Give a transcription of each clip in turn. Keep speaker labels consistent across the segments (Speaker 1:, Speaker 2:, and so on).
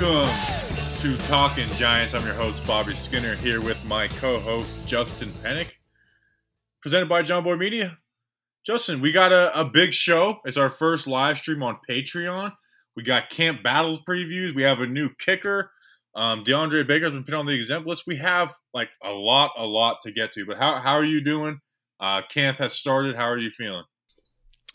Speaker 1: Welcome to Talking Giants. I'm your host, Bobby Skinner, here with my co host, Justin Pennick. Presented by John Boy Media. Justin, we got a, a big show. It's our first live stream on Patreon. We got camp battles previews. We have a new kicker. Um, DeAndre Baker's been put on the exempt list. We have like a lot, a lot to get to. But how, how are you doing? Uh, camp has started. How are you feeling?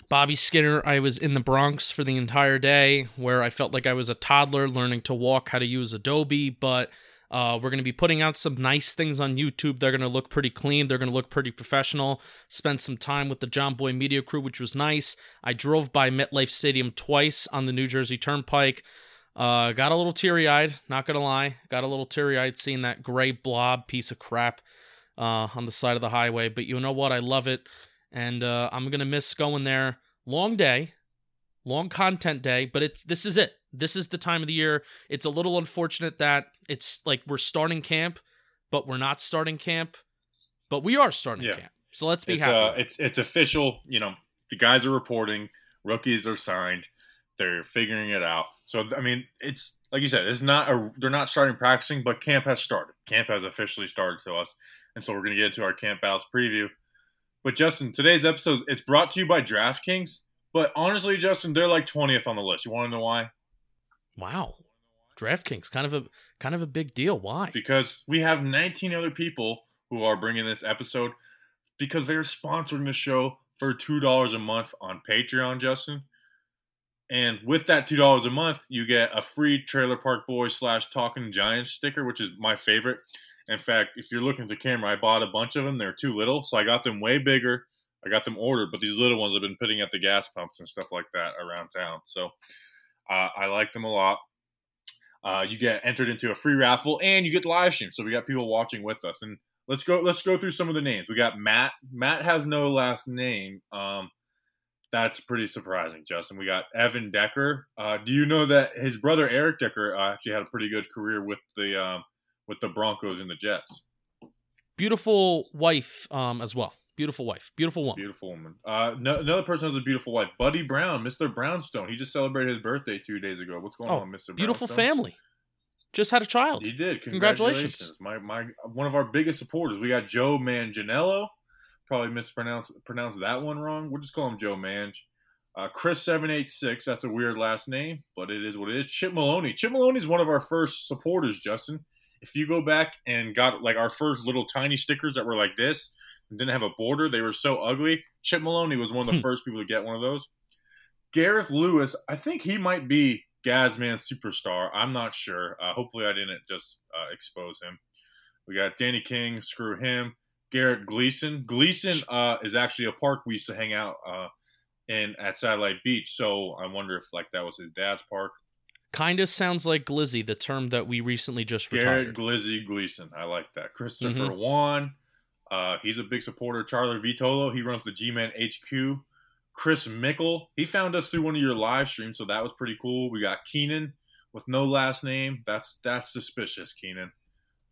Speaker 2: Bobby Skinner, I was in the Bronx for the entire day where I felt like I was a toddler learning to walk, how to use Adobe, but uh, we're going to be putting out some nice things on YouTube. They're going to look pretty clean. They're going to look pretty professional. Spent some time with the John Boy Media crew, which was nice. I drove by MetLife Stadium twice on the New Jersey Turnpike. Uh, got a little teary eyed, not going to lie. Got a little teary eyed seeing that gray blob piece of crap uh, on the side of the highway. But you know what? I love it. And uh, I'm going to miss going there. Long day, long content day, but it's this is it. This is the time of the year. It's a little unfortunate that it's like we're starting camp, but we're not starting camp, but we are starting yeah. camp. So let's be
Speaker 1: it's,
Speaker 2: happy.
Speaker 1: Uh, it's it's official. You know, the guys are reporting. Rookies are signed. They're figuring it out. So I mean, it's like you said, it's not a. They're not starting practicing, but camp has started. Camp has officially started to us, and so we're going to get into our camp battles preview. But Justin, today's episode it's brought to you by DraftKings. But honestly, Justin, they're like twentieth on the list. You want to know why?
Speaker 2: Wow. DraftKings, kind of a kind of a big deal. Why?
Speaker 1: Because we have 19 other people who are bringing this episode because they're sponsoring the show for two dollars a month on Patreon, Justin. And with that two dollars a month, you get a free Trailer Park Boys slash Talking Giants sticker, which is my favorite. In fact, if you're looking at the camera, I bought a bunch of them. They're too little, so I got them way bigger. I got them ordered, but these little ones I've been putting at the gas pumps and stuff like that around town. So uh, I like them a lot. Uh, you get entered into a free raffle and you get live stream. So we got people watching with us. And let's go. Let's go through some of the names. We got Matt. Matt has no last name. Um, that's pretty surprising, Justin. We got Evan Decker. Uh, do you know that his brother Eric Decker uh, actually had a pretty good career with the um, with the Broncos and the Jets?
Speaker 2: Beautiful wife um, as well. Beautiful wife. Beautiful woman.
Speaker 1: Beautiful woman. Uh, no, another person has a beautiful wife. Buddy Brown, Mr. Brownstone. He just celebrated his birthday two days ago. What's going oh, on, Mr.
Speaker 2: Beautiful
Speaker 1: Brownstone?
Speaker 2: family. Just had a child.
Speaker 1: He did. Congratulations. Congratulations. My my one of our biggest supporters. We got Joe Manganiello. Probably mispronounced pronounced that one wrong. We'll just call him Joe Mange. Uh, Chris seven eight six. That's a weird last name, but it is what it is. Chip Maloney. Chip Maloney is one of our first supporters, Justin. If you go back and got like our first little tiny stickers that were like this, and didn't have a border. They were so ugly. Chip Maloney was one of the hmm. first people to get one of those. Gareth Lewis, I think he might be Gad's man superstar. I'm not sure. Uh, hopefully, I didn't just uh, expose him. We got Danny King, screw him. Garrett Gleason. Gleason uh, is actually a park we used to hang out uh, in at Satellite Beach. So I wonder if like that was his dad's park.
Speaker 2: Kind of sounds like Glizzy, the term that we recently just
Speaker 1: retired. Garrett Glizzy Gleason. I like that. Christopher mm-hmm. Wan. Uh, he's a big supporter. Charlie Vitolo, he runs the G Man HQ. Chris Mickle, he found us through one of your live streams, so that was pretty cool. We got Keenan with no last name. That's that's suspicious, Keenan.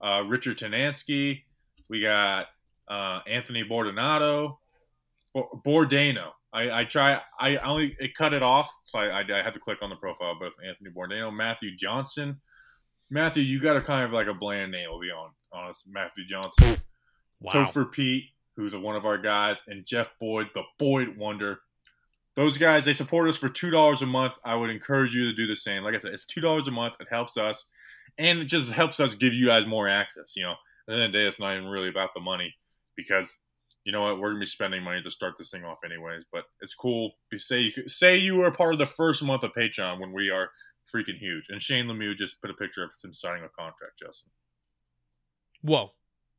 Speaker 1: Uh, Richard Tanansky. We got uh, Anthony Bordanato. Bordano. I, I try. I only it cut it off, so I, I, I had to click on the profile. But Anthony Bordano, Matthew Johnson. Matthew, you got a kind of like a bland name. I'll be on honest. Matthew Johnson. Wow. Topher Pete, who's one of our guys, and Jeff Boyd, the Boyd Wonder. Those guys, they support us for two dollars a month. I would encourage you to do the same. Like I said, it's two dollars a month. It helps us, and it just helps us give you guys more access. You know, at the end of the day, it's not even really about the money because you know what, we're gonna be spending money to start this thing off anyways. But it's cool. Say you say you were part of the first month of Patreon when we are freaking huge. And Shane Lemieux just put a picture of him signing a contract, Justin.
Speaker 2: Whoa,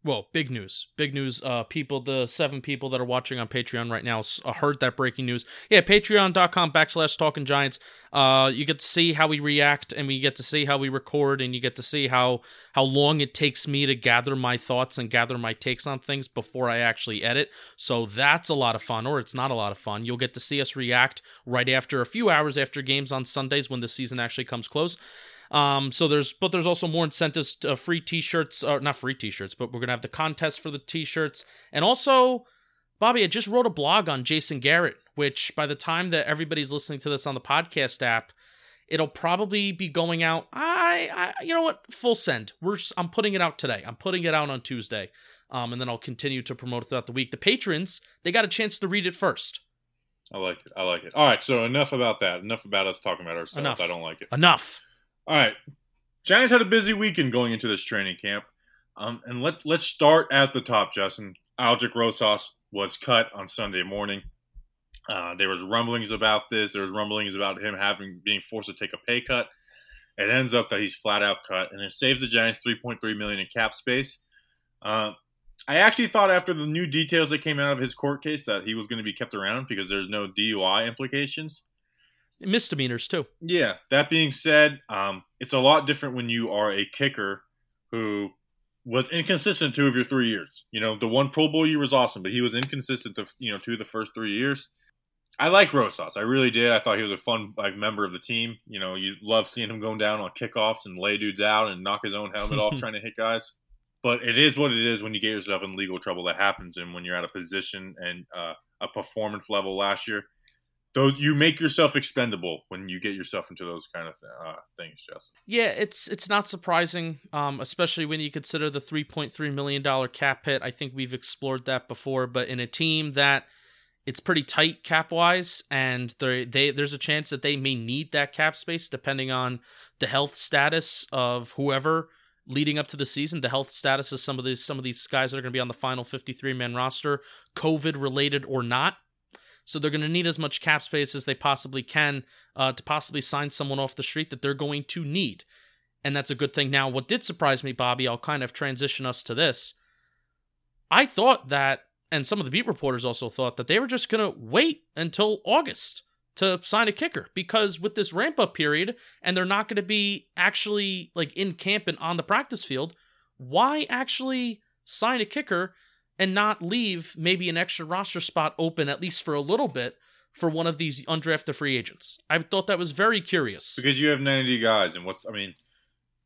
Speaker 2: well, big news. Big news. Uh, people, the seven people that are watching on Patreon right now uh, heard that breaking news. Yeah, patreon.com backslash talking giants. Uh, you get to see how we react and we get to see how we record and you get to see how, how long it takes me to gather my thoughts and gather my takes on things before I actually edit. So that's a lot of fun, or it's not a lot of fun. You'll get to see us react right after a few hours after games on Sundays when the season actually comes close. Um, so there's, but there's also more incentives, to, uh, free T-shirts, or not free T-shirts, but we're gonna have the contest for the T-shirts, and also, Bobby, I just wrote a blog on Jason Garrett, which by the time that everybody's listening to this on the podcast app, It'll probably be going out. I, I you know what? Full send. We're just, I'm putting it out today. I'm putting it out on Tuesday. Um, and then I'll continue to promote it throughout the week. The patrons, they got a chance to read it first.
Speaker 1: I like it. I like it. All right, so enough about that. Enough about us talking about ourselves.
Speaker 2: Enough.
Speaker 1: I don't like it.
Speaker 2: Enough.
Speaker 1: All right. Giants had a busy weekend going into this training camp. Um, and let let's start at the top, Justin. Aldrick Rosas was cut on Sunday morning. Uh, there was rumblings about this. There was rumblings about him having being forced to take a pay cut. It ends up that he's flat out cut, and it saves the Giants 3.3 million in cap space. Uh, I actually thought after the new details that came out of his court case that he was going to be kept around because there's no DUI implications.
Speaker 2: Misdemeanors too.
Speaker 1: Yeah. That being said, um, it's a lot different when you are a kicker who was inconsistent two of your three years. You know, the one Pro Bowl year was awesome, but he was inconsistent. To, you know, two of the first three years. I like Rosas. I really did. I thought he was a fun like member of the team. You know, you love seeing him going down on kickoffs and lay dudes out and knock his own helmet off trying to hit guys. But it is what it is when you get yourself in legal trouble. That happens, and when you're at a position and uh, a performance level last year, those you make yourself expendable when you get yourself into those kind of uh, things, Justin.
Speaker 2: Yeah, it's it's not surprising, um, especially when you consider the three point three million dollar cap hit. I think we've explored that before, but in a team that it's pretty tight cap wise, and they there's a chance that they may need that cap space depending on the health status of whoever leading up to the season. The health status of some of these some of these guys that are going to be on the final 53 man roster, COVID related or not. So they're going to need as much cap space as they possibly can uh, to possibly sign someone off the street that they're going to need. And that's a good thing. Now, what did surprise me, Bobby, I'll kind of transition us to this. I thought that, and some of the beat reporters also thought that they were just going to wait until August to sign a kicker because with this ramp up period and they're not going to be actually like in camp and on the practice field, why actually sign a kicker and not leave maybe an extra roster spot open at least for a little bit for one of these undrafted free agents? I thought that was very curious.
Speaker 1: Because you have 90 guys, and what's I mean,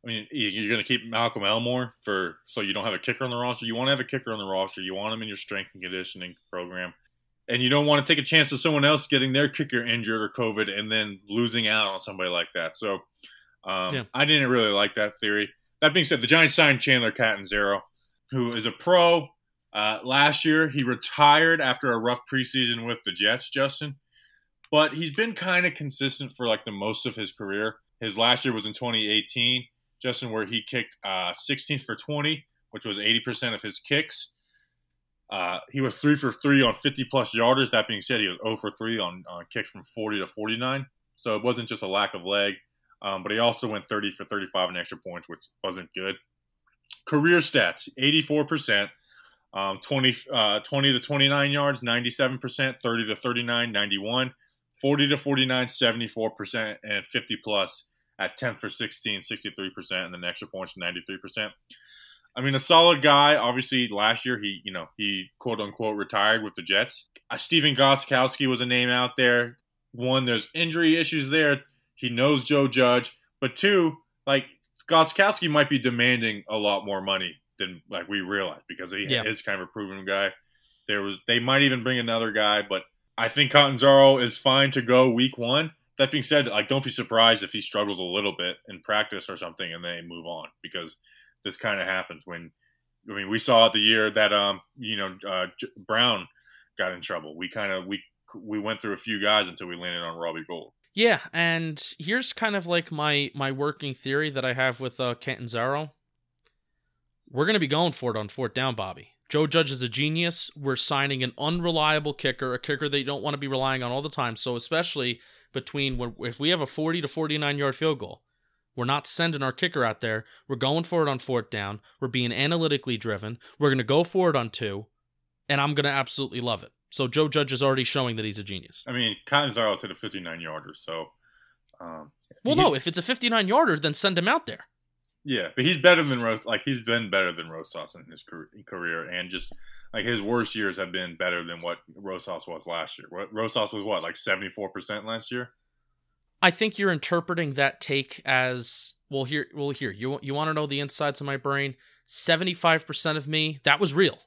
Speaker 1: I mean, you're going to keep Malcolm Elmore for so you don't have a kicker on the roster. You want to have a kicker on the roster. You want him in your strength and conditioning program and you don't want to take a chance of someone else getting their kicker injured or COVID and then losing out on somebody like that. So um, yeah. I didn't really like that theory. That being said, the Giants signed Chandler Catanzaro, who is a pro. Uh, last year, he retired after a rough preseason with the Jets, Justin. But he's been kind of consistent for like the most of his career. His last year was in 2018, Justin, where he kicked uh, 16 for 20, which was 80% of his kicks. Uh, he was three for three on 50 plus yarders. That being said, he was 0 for three on, on kicks from 40 to 49. So it wasn't just a lack of leg, um, but he also went 30 for 35 in extra points, which wasn't good. Career stats 84%, um, 20, uh, 20 to 29 yards, 97%, 30 to 39, 91, 40 to 49, 74%, and 50 plus at 10 for 16, 63%, and then extra points, 93%. I mean, a solid guy. Obviously, last year he, you know, he quote unquote retired with the Jets. Uh, Stephen Gostkowski was a name out there. One, there's injury issues there. He knows Joe Judge, but two, like Gostkowski might be demanding a lot more money than like we realized because he yeah. is kind of a proven guy. There was they might even bring another guy, but I think Catanzaro is fine to go week one. That being said, like don't be surprised if he struggles a little bit in practice or something and they move on because this kind of happens when I mean we saw the year that um you know uh, Brown got in trouble. We kind of we we went through a few guys until we landed on Robbie Gould.
Speaker 2: Yeah, and here's kind of like my my working theory that I have with uh Catanzaro. We're gonna be going for it on fourth down, Bobby. Joe Judge is a genius. We're signing an unreliable kicker, a kicker that you don't want to be relying on all the time. So especially between when if we have a 40 to 49 yard field goal, we're not sending our kicker out there. We're going for it on fourth down. We're being analytically driven. We're going to go for it on two, and I'm going to absolutely love it. So Joe Judge is already showing that he's a genius.
Speaker 1: I mean, Catanzaro to the 59 yarder. So,
Speaker 2: um, well, no, if it's a 59 yarder, then send him out there.
Speaker 1: Yeah, but he's better than Rose. Like he's been better than Rosas in his career, and just like his worst years have been better than what Rosas was last year. What Rosas was what like 74 percent last year.
Speaker 2: I think you're interpreting that take as well. Here, well, here you you want to know the insides of my brain. Seventy five percent of me that was real.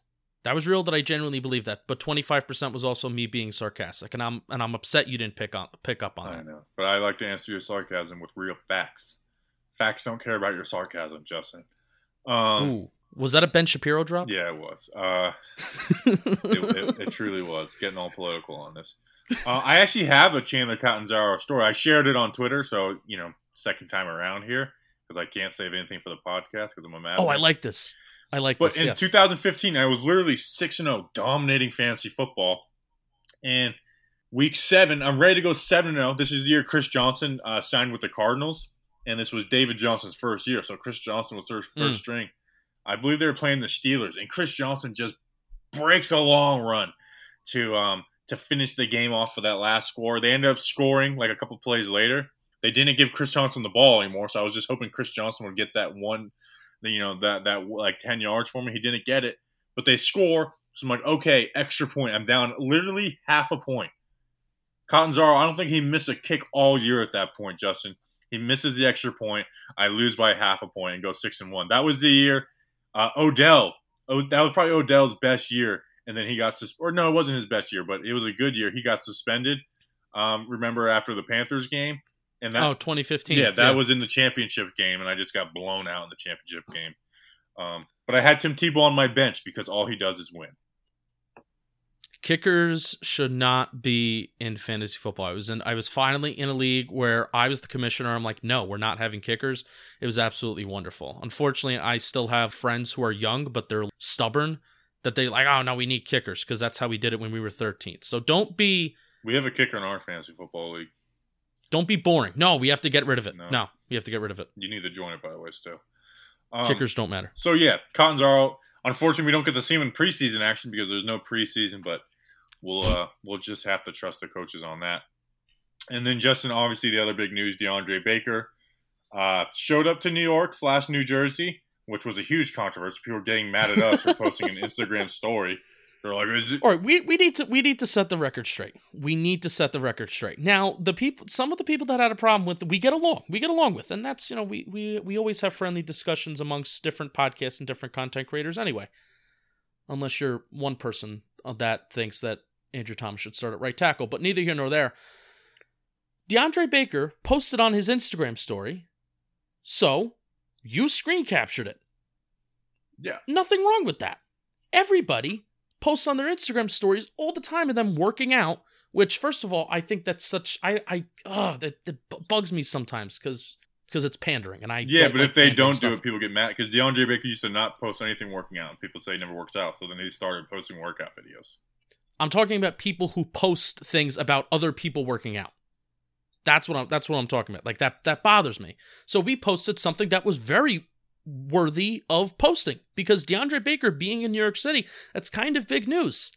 Speaker 2: That was real that I genuinely believe that. But 25% was also me being sarcastic. And I'm and I'm upset you didn't pick on pick up on
Speaker 1: I
Speaker 2: that.
Speaker 1: know, but I like to answer your sarcasm with real facts. Facts don't care about your sarcasm, Justin. Um,
Speaker 2: Ooh. Was that a Ben Shapiro drop?
Speaker 1: yeah, it was. Uh, it, it, it truly was. Getting all political on this. Uh, I actually have a Chandler Catanzaro story. I shared it on Twitter, so you know, second time around here because I can't save anything for the podcast because I'm a mad.
Speaker 2: oh, I like this. I like
Speaker 1: But
Speaker 2: this.
Speaker 1: in
Speaker 2: yeah.
Speaker 1: 2015, I was literally six and zero, dominating fantasy football. And week seven, I'm ready to go seven and zero. This is the year Chris Johnson uh, signed with the Cardinals, and this was David Johnson's first year. So Chris Johnson was first, first
Speaker 2: Mm.
Speaker 1: string. I believe they were playing the Steelers, and Chris Johnson just breaks a long run to um to finish the game off for that last score. They ended up scoring like a couple plays later. They didn't give Chris Johnson the ball anymore, so I was just hoping Chris Johnson would get that one, you know, that that like ten yards for me. He didn't get it, but they score. So I'm like, okay, extra point. I'm down literally half a point. Catanzaro, I don't think he missed a kick all year at that point, Justin. He misses the extra point. I lose by half a point and go six and one. That was the year. Uh, Odell, oh, that was probably Odell's best year, and then he got sus- or no, it wasn't his best year, but it was a good year. He got suspended. Um, remember after the Panthers game, and that
Speaker 2: oh, 2015.
Speaker 1: yeah, that was in the championship game, and I just got blown out in the championship game. Um, but I had Tim Tebow on my bench because all he does is win.
Speaker 2: Kickers should not be in fantasy football. I was in I was finally in a league where I was the commissioner. I'm like, no, we're not having kickers. It was absolutely wonderful. Unfortunately, I still have friends who are young, but they're stubborn that they like, oh no, we need kickers because that's how we did it when we were 13th. So don't be
Speaker 1: We have a kicker in our fantasy football league.
Speaker 2: don't be boring. No, we have to get rid of it.
Speaker 1: No.
Speaker 2: No, we have to get rid of it.
Speaker 1: You need to join it, by the way, still. Um,
Speaker 2: Kickers don't matter.
Speaker 1: So yeah, Catanzaro. Unfortunately, we don't get to see him in preseason action because there's no preseason, but we'll uh, we'll just have to trust the coaches on that. And then Justin, obviously, the other big news: DeAndre Baker uh, showed up to New York slash New Jersey, which was a huge controversy. People were getting mad at us for posting an Instagram story. They're like?
Speaker 2: All right, we, we need to we need to set the record straight. We need to set the record straight. Now, the people, some of the people that had a problem with, we get along. We get along with, and that's you know we we we always have friendly discussions amongst different podcasts and different content creators. Anyway, unless you're one person that thinks that Andrew Thomas should start at right tackle, but neither here nor there. DeAndre Baker posted on his Instagram story, so you screen captured it.
Speaker 1: Yeah.
Speaker 2: Nothing wrong with that. Everybody posts on their Instagram stories all the time of them working out, which first of all, I think that's such I I oh that, that bugs me sometimes because because it's pandering and I
Speaker 1: Yeah, but
Speaker 2: like
Speaker 1: if they don't do it, people get mad because DeAndre Baker used to not post anything working out. People say he never works out, so then he started posting workout videos.
Speaker 2: I'm talking about people who post things about other people working out. That's what I'm that's what I'm talking about. Like that that bothers me. So we posted something that was very worthy of posting because DeAndre Baker being in New York City, that's kind of big news.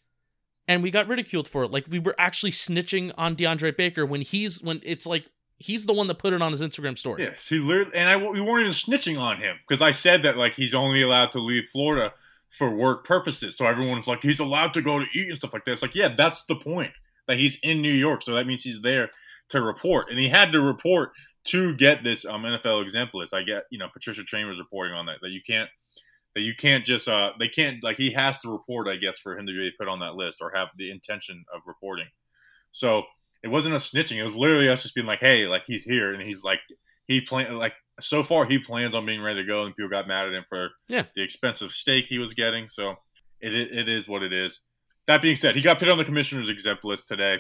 Speaker 2: And we got ridiculed for it. Like we were actually snitching on DeAndre Baker when he's when it's like he's the one that put it on his Instagram story.
Speaker 1: Yes, he literally, and I we weren't even snitching on him because I said that like he's only allowed to leave Florida for work purposes. So everyone's like he's allowed to go to eat and stuff like that. It's like yeah, that's the point that he's in New York, so that means he's there to report, and he had to report to get this um, NFL exempt list. I get you know Patricia Chambers reporting on that that you can't that you can't just uh they can't like he has to report I guess for him to be put on that list or have the intention of reporting. So it wasn't a snitching. It was literally us just being like, hey, like he's here and he's like he plan like so far he plans on being ready to go and people got mad at him for
Speaker 2: Yeah.
Speaker 1: the expensive steak he was getting. So it it is what it is. That being said, he got put on the commissioner's exempt list today,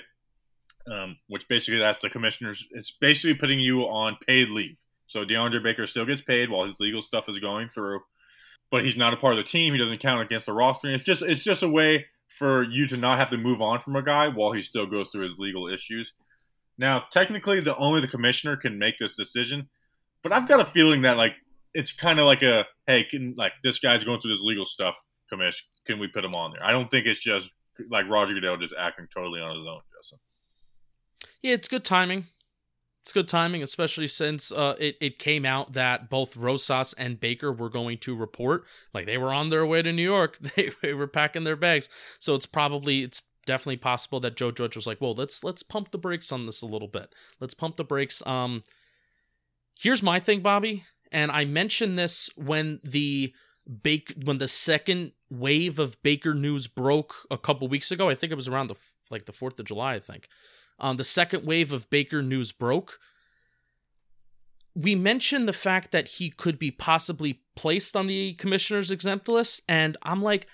Speaker 1: um, which basically that's the commissioner's. It's basically putting you on paid leave. So DeAndre Baker still gets paid while his legal stuff is going through, but he's not a part of the team. He doesn't count against the roster. And it's just it's just a way for you to not have to move on from a guy while he still goes through his legal issues. Now, technically, the only the commissioner can make this decision, but I've got a feeling that like it's kind of like a hey, can like this guy's going through this legal stuff, commish, can we put him on there? I don't think it's just like Roger Goodell just acting totally on his own, Justin.
Speaker 2: Yeah, it's good timing. It's good timing, especially since uh, it, it came out that both Rosas and Baker were going to report. Like they were on their way to New York. They, they were packing their bags. So it's probably it's definitely possible that Joe Judge was like, "Well, let's let's pump the brakes on this a little bit. Let's pump the brakes." Um, here's my thing, Bobby, and I mentioned this when the Bake when the second wave of Baker news broke a couple weeks ago. I think it was around the like the Fourth of July. I think. Um, the second wave of Baker news broke. We mentioned the fact that he could be possibly placed on the commissioner's exempt list, and I'm like,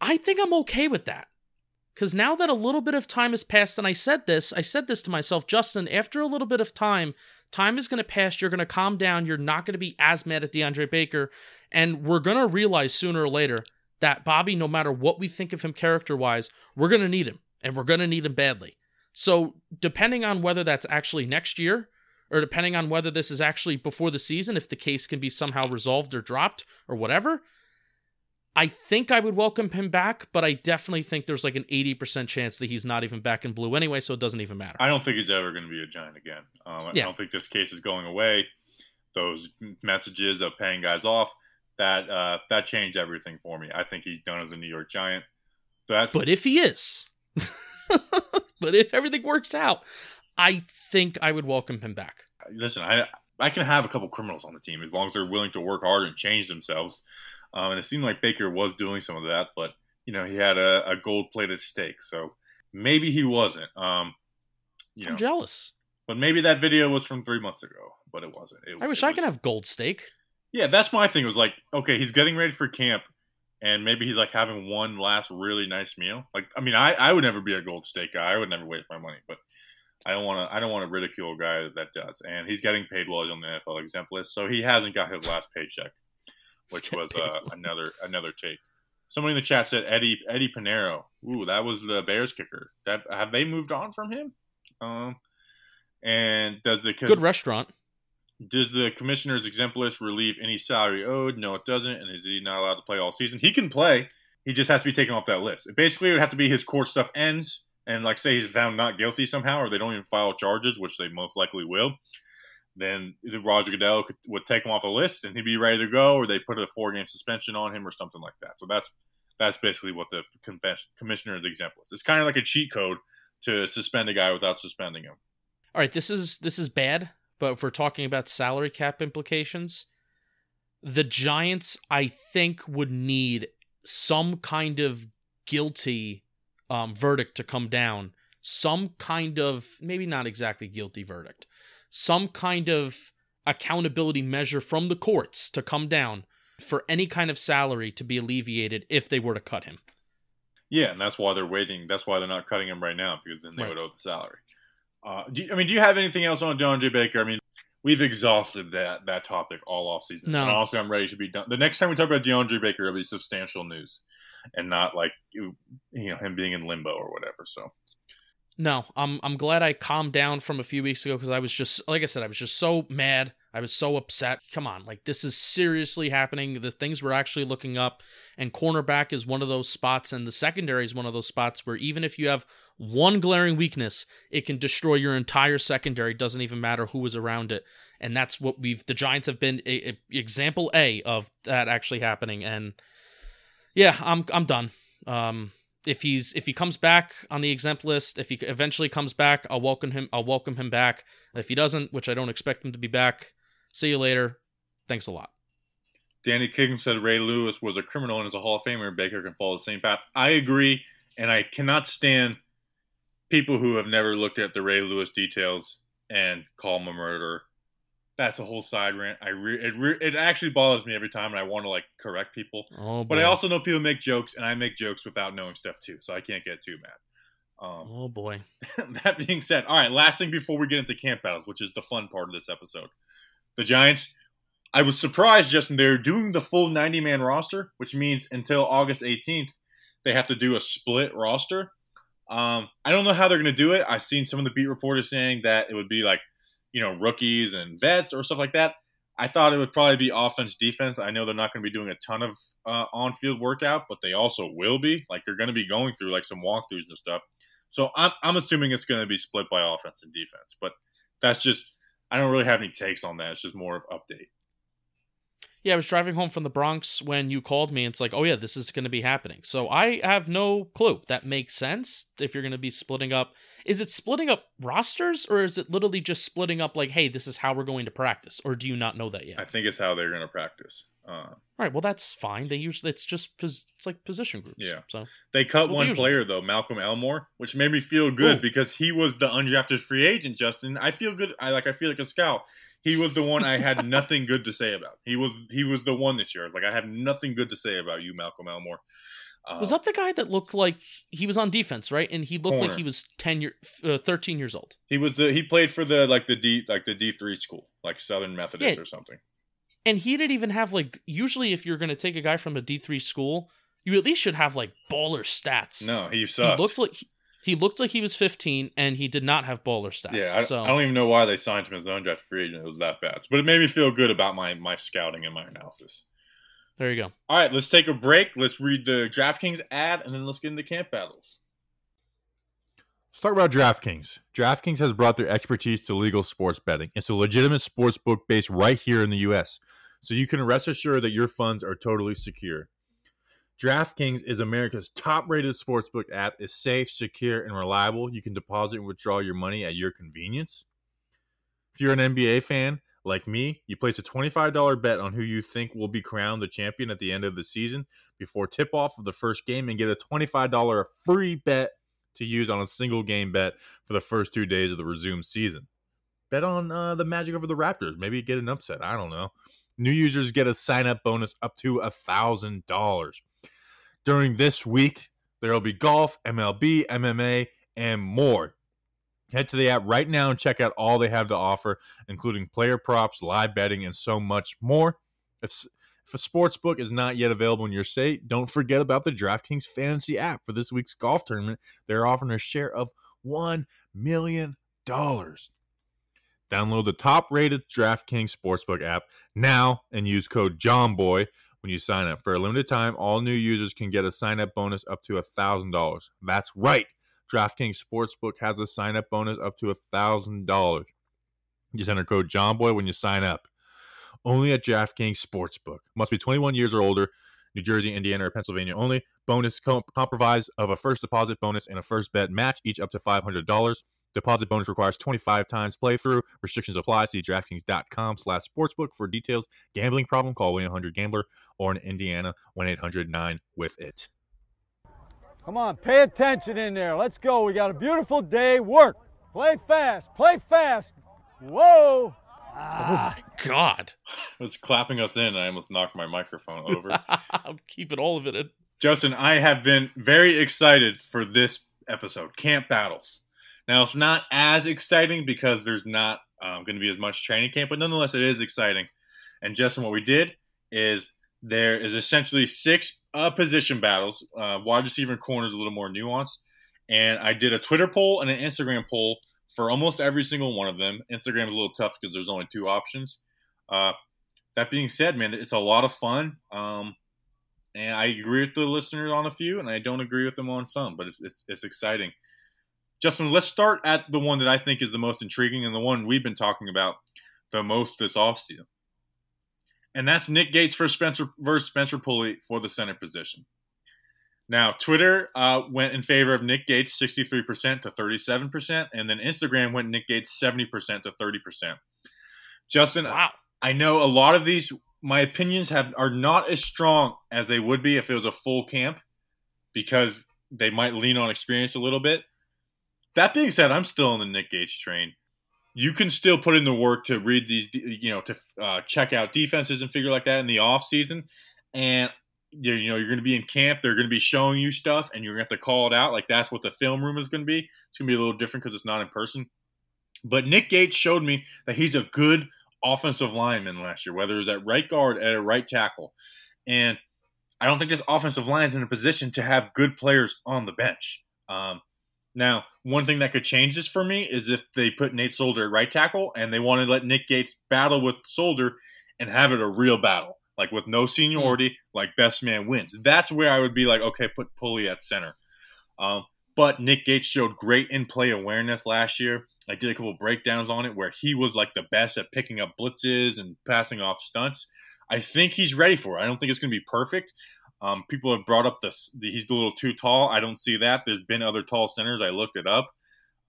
Speaker 2: I think I'm okay with that. Because now that a little bit of time has passed, and I said this, I said this to myself, Justin, after a little bit of time, time is going to pass. You're going to calm down. You're not going to be as mad at DeAndre Baker. And we're going to realize sooner or later that Bobby, no matter what we think of him character wise, we're going to need him. And we're going to need him badly. So, depending on whether that's actually next year, or depending on whether this is actually before the season, if the case can be somehow resolved or dropped or whatever, I think I would welcome him back, but I definitely think there's like an 80% chance that he's not even back in blue anyway, so it doesn't even matter.
Speaker 1: I don't think he's ever going to be a giant again. Um, yeah. I don't think this case is going away. Those messages of paying guys off, that uh, that changed everything for me. I think he's done as a New York Giant.
Speaker 2: That's... But if he is, but if everything works out, I think I would welcome him back.
Speaker 1: Listen, I I can have a couple criminals on the team as long as they're willing to work hard and change themselves. Um, and it seemed like Baker was doing some of that, but you know he had a, a gold plated steak, so maybe he wasn't. Um,
Speaker 2: you I'm jealous.
Speaker 1: But maybe that video was from three months ago, but it wasn't. It,
Speaker 2: I wish I could have gold steak.
Speaker 1: Yeah, that's my thing. It was like, okay, he's getting ready for camp, and maybe he's like having one last really nice meal. Like, I mean, I, I would never be a gold steak guy. I would never waste my money, but I don't want to. I don't want to ridicule a guy that does. And he's getting paid while he's on the NFL exempt list, so he hasn't got his last paycheck which was uh, another another take. Somebody in the chat said Eddie Eddie Piñeiro. Ooh, that was the Bears kicker. That have they moved on from him? Um, and does the
Speaker 2: good restaurant?
Speaker 1: Does the commissioner's exempt list relieve any salary owed? No, it doesn't. And is he not allowed to play all season? He can play. He just has to be taken off that list. It basically, it would have to be his court stuff ends, and like say he's found not guilty somehow, or they don't even file charges, which they most likely will then Roger Goodell could, would take him off the list and he'd be ready to go, or they put a four game suspension on him or something like that. So that's that's basically what the commissioner's example is. It's kind of like a cheat code to suspend a guy without suspending him.
Speaker 2: All right, this is this is bad, but if we're talking about salary cap implications, the Giants I think would need some kind of guilty um, verdict to come down, some kind of maybe not exactly guilty verdict, some kind of accountability measure from the courts to come down for any kind of salary to be alleviated if they were to cut him.
Speaker 1: Yeah, and that's why they're waiting. That's why they're not cutting him right now because then they right. would owe the salary. Uh, you, I mean, do you have anything else on DeAndre Baker? I mean, we've exhausted that that topic all off season. No. And honestly, I'm ready to be done. The next time we talk about DeAndre Baker, it'll be substantial news, and not like you know him being in limbo or whatever. So
Speaker 2: no, I'm I'm glad I calmed down from a few weeks ago because I was just like I said, I was just so mad. I was so upset. Come on, like this is seriously happening. The things we're actually looking up, and cornerback is one of those spots, and the secondary is one of those spots where even if you have one glaring weakness, it can destroy your entire secondary. Doesn't even matter who is around it, and that's what we've. The Giants have been a, a, example A of that actually happening, and yeah, I'm I'm done. Um, if he's if he comes back on the exempt list, if he eventually comes back, I'll welcome him. I'll welcome him back. If he doesn't, which I don't expect him to be back, see you later. Thanks a lot.
Speaker 1: Danny King said Ray Lewis was a criminal and is a Hall of Famer. Baker can follow the same path. I agree, and I cannot stand people who have never looked at the Ray Lewis details and call him a murderer that's a whole side rant. I re- it re- it actually bothers me every time, and I want to like correct people. Oh, but I also know people make jokes, and I make jokes without knowing stuff too, so I can't get too mad.
Speaker 2: Um, oh boy.
Speaker 1: that being said, all right. Last thing before we get into camp battles, which is the fun part of this episode, the Giants. I was surprised, Justin. They're doing the full 90 man roster, which means until August 18th, they have to do a split roster. Um, I don't know how they're going to do it. I've seen some of the beat reporters saying that it would be like you know, rookies and vets or stuff like that. I thought it would probably be offense defense. I know they're not going to be doing a ton of uh, on field workout, but they also will be. Like they're going to be going through like some walkthroughs and stuff. So I'm, I'm assuming it's going to be split by offense and defense. But that's just, I don't really have any takes on that. It's just more of update.
Speaker 2: Yeah, I was driving home from the Bronx when you called me. And it's like, oh yeah, this is going to be happening. So I have no clue. That makes sense if you're going to be splitting up. Is it splitting up rosters, or is it literally just splitting up like, hey, this is how we're going to practice, or do you not know that yet?
Speaker 1: I think it's how they're going to practice. Uh,
Speaker 2: All right, well that's fine. They usually it's just it's like position groups.
Speaker 1: Yeah.
Speaker 2: So
Speaker 1: they cut one
Speaker 2: they
Speaker 1: player though, Malcolm Elmore, which made me feel good
Speaker 2: Ooh.
Speaker 1: because he was the undrafted free agent. Justin, I feel good. I like. I feel like a scout. He was the one I had nothing good to say about. He was he was the one this year. I was like, I have nothing good to say about you, Malcolm Elmore. Uh,
Speaker 2: was that the guy that looked like he was on defense, right? And he looked like he was ten year, uh, thirteen years old.
Speaker 1: he was the he played for the like the D like the D three school like Southern Methodist
Speaker 2: Yeah.
Speaker 1: or something.
Speaker 2: And he didn't even have like. Usually, if you're going to take a guy from a D three school, you at least should have like baller stats.
Speaker 1: No, he
Speaker 2: he
Speaker 1: sucked.
Speaker 2: looked like he, he looked like he was 15, and he did not have baller stats.
Speaker 1: yeah, I,
Speaker 2: so
Speaker 1: I don't even know why they signed him as an undrafted free agent. It was that bad, but it made me feel good about my my scouting and my analysis.
Speaker 2: there you go.
Speaker 1: All right, let's take a break. Let's read the DraftKings ad, and then let's get into camp battles.
Speaker 3: Let's talk about DraftKings. DraftKings has brought their expertise to legal sports betting. It's a legitimate sports book based right here in the U.S., so you can rest assured that your funds are totally secure. DraftKings is America's top-rated sportsbook app. It's safe, secure, and reliable. You can deposit and withdraw your money at your convenience. If you're an NBA fan like me, you place a $25 bet on who you think will be crowned the champion at the end of the season before tip-off of the first game and get a $25 free bet to use on a single game bet for the first two days of the resumed season. Bet on uh, the Magic over the Raptors. Maybe get an upset. I don't know. New users get a sign up bonus up to a thousand dollars. During this week, there will be golf, MLB, MMA, and more. Head to the app right now and check out all they have to offer, including player props, live betting, and so much more. If, if a sports book is not yet available in your state, don't forget about the DraftKings Fantasy app for this week's golf tournament. They're offering a share of $1 million. Download the top rated DraftKings Sportsbook app now and use code JOHNBOY when you sign up. For a limited time, all new users can get a sign up bonus up to $1,000. That's right. DraftKings Sportsbook has a sign up bonus up to $1,000. Just enter code JOHNBOY when you sign up. Only at DraftKings Sportsbook. Must be 21 years or older. New Jersey, Indiana, or Pennsylvania only. Bonus com- comprised of a first deposit bonus and a first bet match, each up to $500. Deposit bonus requires 25 times playthrough. Restrictions apply. See DraftKings.com slash sportsbook for details. Gambling problem? Call 1-800-GAMBLER or in Indiana, 1-800-9-WITH-IT.
Speaker 4: Come on, pay attention in there. Let's go. We got a beautiful day. Work. Play fast. Play fast. Whoa.
Speaker 2: Oh my ah. god!
Speaker 1: It's clapping us in. and I almost knocked my microphone over.
Speaker 2: I'm keeping all of it in.
Speaker 1: Justin, I have been very excited for this episode, Camp Battles. Now, it's not as exciting because there's not um, going to be as much training camp, but nonetheless, it is exciting. And Justin, what we did is there is essentially six uh, position battles. Uh, wide receiver and corner is a little more nuanced. And I did a Twitter poll and an Instagram poll for almost every single one of them. Instagram is a little tough because there's only two options. Uh, that being said, man, it's a lot of fun. Um, and I agree with the listeners on a few, and I don't agree with them on some, but it's, it's, it's exciting. Justin, let's start at the one that I think is the most intriguing and the one we've been talking about the most this offseason. And that's Nick Gates for Spencer versus Spencer Pulley for the center position. Now, Twitter uh, went in favor of Nick Gates 63% to 37%, and then Instagram went Nick Gates 70% to 30%. Justin,
Speaker 2: Wow.
Speaker 1: I know a lot of these my opinions have are not as strong as they would be if it was a full camp because they might lean on experience a little bit. That being said, I'm still on the Nick Gates train. You can still put in the work to read these, you know, to uh, check out defenses and figure like that in the off season, and you know you're going to be in camp. They're going to be showing you stuff, and you're going to have to call it out. Like that's what the film room is going to be. It's going to be a little different because it's not in person. But Nick Gates showed me that he's a good offensive lineman last year, whether it was at right guard, at a right tackle. And I don't think this offensive line is in a position to have good players on the bench. Um, now, one thing that could change this for me is if they put Nate Solder at right tackle and they want to let Nick Gates battle with Solder and have it a real battle, like with no seniority, like best man wins. That's where I would be like, okay, put Pulley at center. Um, but Nick Gates showed great in play awareness last year. I did a couple breakdowns on it where he was like the best at picking up blitzes and passing off stunts. I think he's ready for it. I don't think it's going to be perfect. Um, people have brought up this. The, he's a little too tall. I don't see that. There's been other tall centers. I looked it up.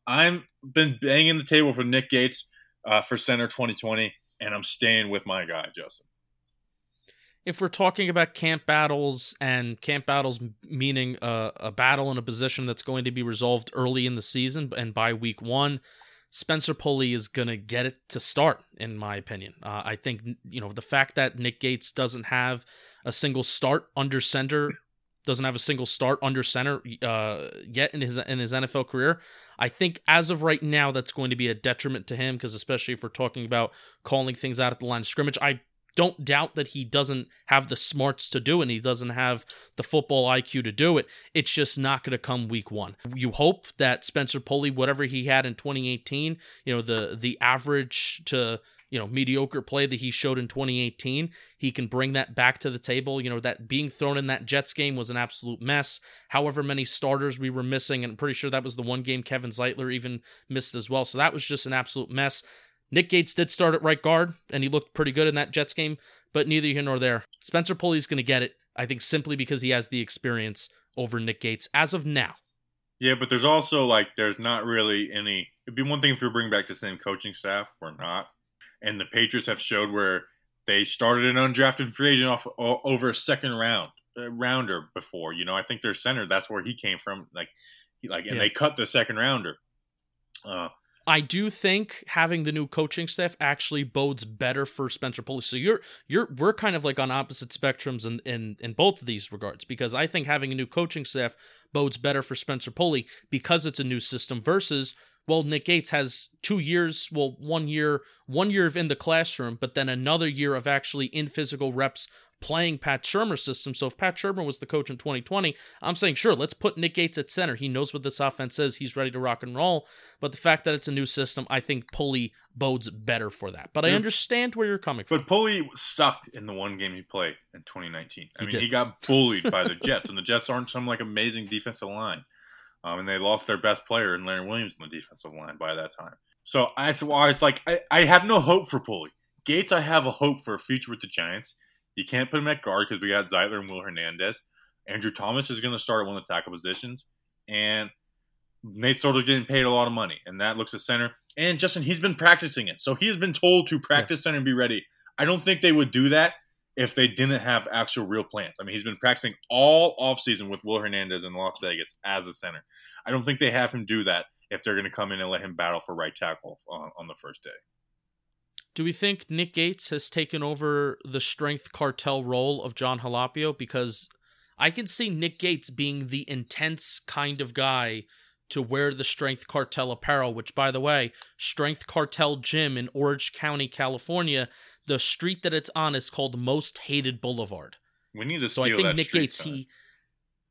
Speaker 1: I'm been banging the table for Nick Gates uh, for center 2020, and I'm staying with my guy, Justin.
Speaker 2: If we're talking about camp battles and camp battles meaning a, a battle in a position that's going to be resolved early in the season and by week one, Spencer Pulley is going to get it to start, in my opinion. Uh, I think, you know, the fact that Nick Gates doesn't have a single start under center, doesn't have a single start under center uh, yet in his in his NFL career. I think as of right now, that's going to be a detriment to him because, especially if we're talking about calling things out at the line of scrimmage, I don't doubt that he doesn't have the smarts to do it and he doesn't have the football IQ to do it. It's just not going to come week 1. You hope that Spencer Pulley whatever he had in 2018, you know, the the average to you know mediocre play that he showed in 2018 he can bring that back to the table you know that being thrown in that jets game was an absolute mess however many starters we were missing and i'm pretty sure that was the one game kevin zeitler even missed as well so that was just an absolute mess Nick Gates did start at right guard, and he looked pretty good in that Jets game, but neither here nor there. Spencer Pulley's going to get it, I think, simply because he has the experience over Nick Gates as of now.
Speaker 1: Yeah, but there's also like there's not really any. It'd be one thing if we bring back the same coaching staff. We're not, and the Patriots have showed where they started an undrafted free agent off over a second round a rounder before. You know, I think their center that's where he came from. Like, he, like, and yeah. they cut the second rounder. Uh,
Speaker 2: I do think having the new coaching staff actually bodes better for Spencer Pulley. So you're you're we're kind of like on opposite spectrums in, in in both of these regards because I think having a new coaching staff bodes better for Spencer Pulley because it's a new system versus well Nick Gates has 2 years, well 1 year, 1 year of in the classroom, but then another year of actually in physical reps playing Pat Shurmur's system. So if Pat Shurmur was the coach in 2020, I'm saying, sure, let's put Nick Gates at center. He knows what this offense is. He's ready to rock and roll. But the fact that it's a new system, I think Pulley bodes better for that. But I understand where you're coming from.
Speaker 1: But Pulley sucked in the one game he played in 2019. I he mean, did. he got bullied by the Jets, and the Jets aren't some like amazing defensive line. Um, and they lost their best player in Larry Williams in the defensive line by that time. So that's why it's like I, I have no hope for Pulley. Gates, I have a hope for a future with the Giants. You can't put him at guard because we got Zeitler and Will Hernandez. Andrew Thomas is going to start at one of the tackle positions, and Nate Solder's getting paid a lot of money, and that looks at center. And Justin, he's been practicing it, so he has been told to practice yeah. center and be ready. I don't think they would do that if they didn't have actual real plans. I mean, he's been practicing all offseason with Will Hernandez in Las Vegas as a center. I don't think they have him do that if they're going to come in and let him battle for right tackle on, on the first day.
Speaker 2: Do we think Nick Gates has taken over the strength cartel role of Jon Halapio? Because I can see Nick Gates being the intense kind of guy to wear the Strength Cartel apparel, which, by the way, Strength Cartel Gym in Orange County, California, the street that it's on is called Most Hated Boulevard.
Speaker 1: We need to so I think Nick Gates
Speaker 2: he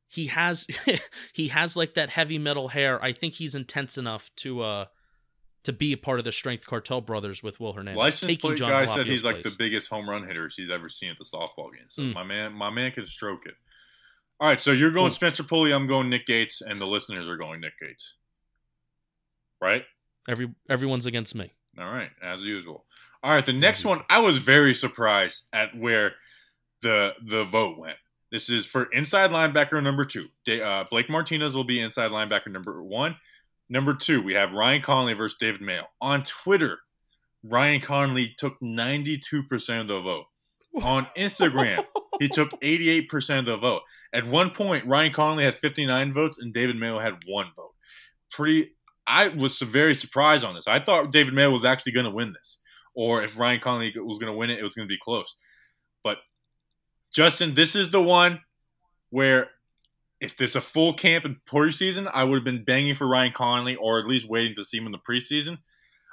Speaker 2: he has he has like that heavy metal hair. I think he's intense enough to uh to be a part of the Strength Cartel brothers with Will Hernandez.
Speaker 1: License plate John guy said he's like the biggest home run hitters he's ever seen at the softball game. So mm. my man, my man can stroke it. All right, so you're going Spencer Pulley, I'm going Nick Gates, and the listeners are going Nick Gates. Right?
Speaker 2: Every everyone's against me.
Speaker 1: All right, as usual. All right, the next one, I was very surprised at where the the vote went. This is for inside linebacker number two. Uh, Blake Martinez will be inside linebacker number one. Number two, we have Ryan Connelly versus David Mayo. On Twitter, Ryan Connelly took 92% of the vote. On Instagram, he took 88% of the vote. At one point, Ryan Connelly had 59 votes and David Mayo had one vote. Pretty, I was very surprised on this. I thought David Mayo was actually going to win this, or if Ryan Connelly was going to win it, it was going to be close. But Justin, this is the one where if there's a full camp in preseason, I would have been banging for Ryan Connelly or at least waiting to see him in the preseason.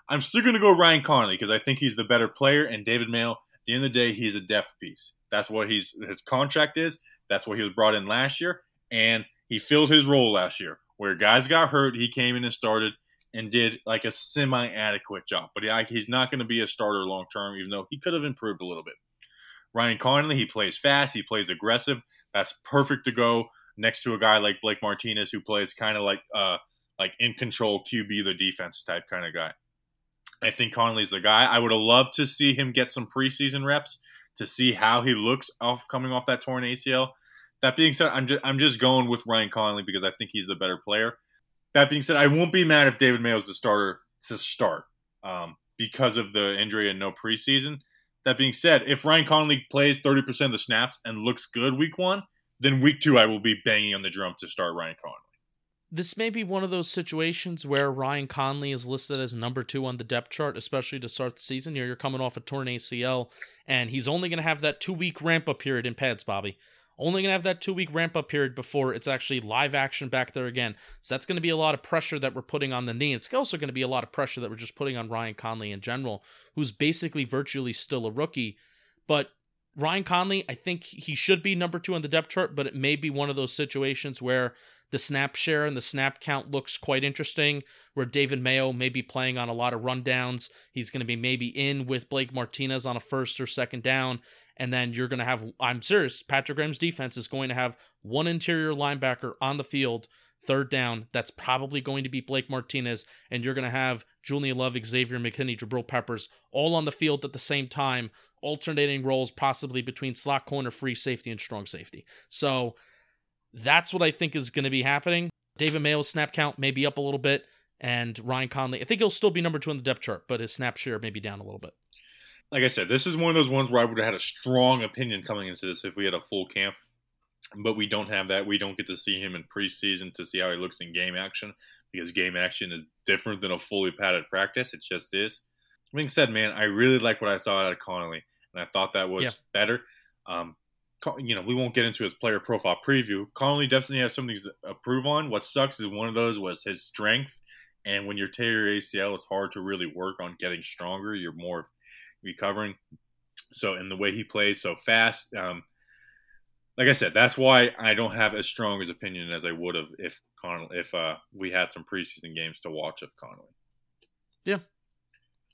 Speaker 1: I'm still going to go Ryan Connelly because I think he's the better player, and David Mayo, at the end of the day, he's a depth piece. That's what he's his contract is. That's what he was brought in last year, and he filled his role last year where guys got hurt. He came in and started and did like a semi-adequate job, but he, he's not going to be a starter long term, even though he could have improved a little bit. Ryan Connelly, he plays fast, he plays aggressive. That's perfect to go next to a guy like Blake Martinez who plays kind of like uh like in control QB the defense type kind of guy. I think Connelly's the guy. I would have loved to see him get some preseason reps to see how he looks off coming off that torn ACL. That being said, I'm just I'm just going with Ryan Connelly because I think he's the better player. That being said, I won't be mad if David Mayo's the starter to start um, because of the injury and no preseason. That being said, if Ryan Connelly plays 30% of the snaps and looks good week one, then week two I will be banging on the drum to start Ryan Connelly.
Speaker 2: This may be one of those situations where Ryan Connelly is listed as number two on the depth chart, especially to start the season. You're coming off a torn ACL, and he's only going to have that two week ramp up period in pads, Bobby. Only going to have that two week ramp up period before it's actually live action back there again. So that's going to be a lot of pressure that we're putting on the knee. It's also going to be a lot of pressure that we're just putting on Ryan Connelly in general, who's basically virtually still a rookie. But Ryan Connelly, I think he should be number two on the depth chart, but it may be one of those situations where the snap share and the snap count looks quite interesting, where David Mayo may be playing on a lot of rundowns. He's going to be maybe in with Blake Martinez on a first or second down, and then you're going to have, I'm serious, Patrick Graham's defense is going to have one interior linebacker on the field, third down. That's probably going to be Blake Martinez. And you're going to have Julian Love, Xavier McKinney, Jabril Peppers all on the field at the same time, alternating roles possibly between slot corner, free safety, and strong safety. So that's what I think is going to be happening. David Mayo's snap count may be up a little bit. And Ryan Connelly, I think he'll still be number two on the depth chart, but his snap share may be down a little bit
Speaker 1: like I said, this is one of those ones where I would have had a strong opinion coming into this if we had a full camp. But we don't have that. We don't get to see him in preseason to see how he looks in game action because game action is different than a fully padded practice. It just is. Being said, man, I really like what I saw out of Connelly, and I thought that was yeah. better. Um, you know, we won't get into his player profile preview. Connelly definitely has something to improve on. What sucks is one of those was his strength, and when you're tear your ACL, it's hard to really work on getting stronger. You're more recovering. So, in the way he plays so fast, um, like I said, that's why I don't have as strong as opinion as I would have if Con- if uh, we had some preseason games to watch of Connelly.
Speaker 2: Yeah.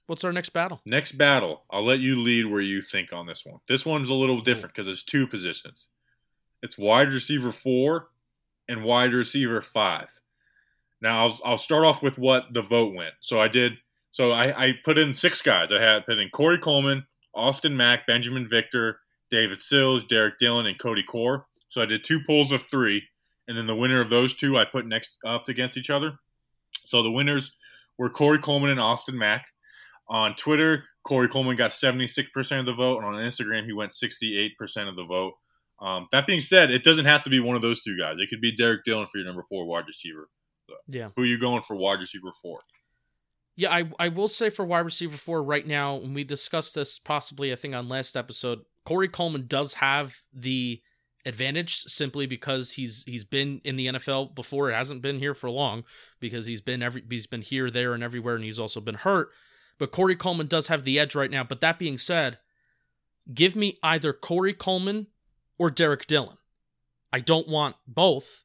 Speaker 2: What's our next battle?
Speaker 1: Next battle, I'll let you lead where you think on this one. This one's a little different because it's two positions. It's wide receiver four and wide receiver five. Now I'll, I'll start off with what the vote went. So I did so I, I put in six guys. I had put in Corey Coleman, Austin Mack, Benjamin Victor, David Sills, Derek Dillon, and Cody Core. So I did two polls of three, and then the winner of those two I put next up against each other. So the winners were Corey Coleman and Austin Mack. On Twitter, Corey Coleman got 76% of the vote, and on Instagram, he went 68% of the vote. Um, that being said, it doesn't have to be one of those two guys. It could be Derek Dillon for your number four wide receiver. So
Speaker 2: yeah.
Speaker 1: Who are you going for wide receiver four?
Speaker 2: Yeah, I, I will say for wide receiver four right now, when we discussed this possibly, I think on last episode, Corey Coleman does have the advantage simply because he's he's been in the NFL before. It hasn't been here for long because he's been every he's been here, there, and everywhere, and he's also been hurt. But Corey Coleman does have the edge right now. But that being said, give me either Corey Coleman or Derek Dillon. I don't want both.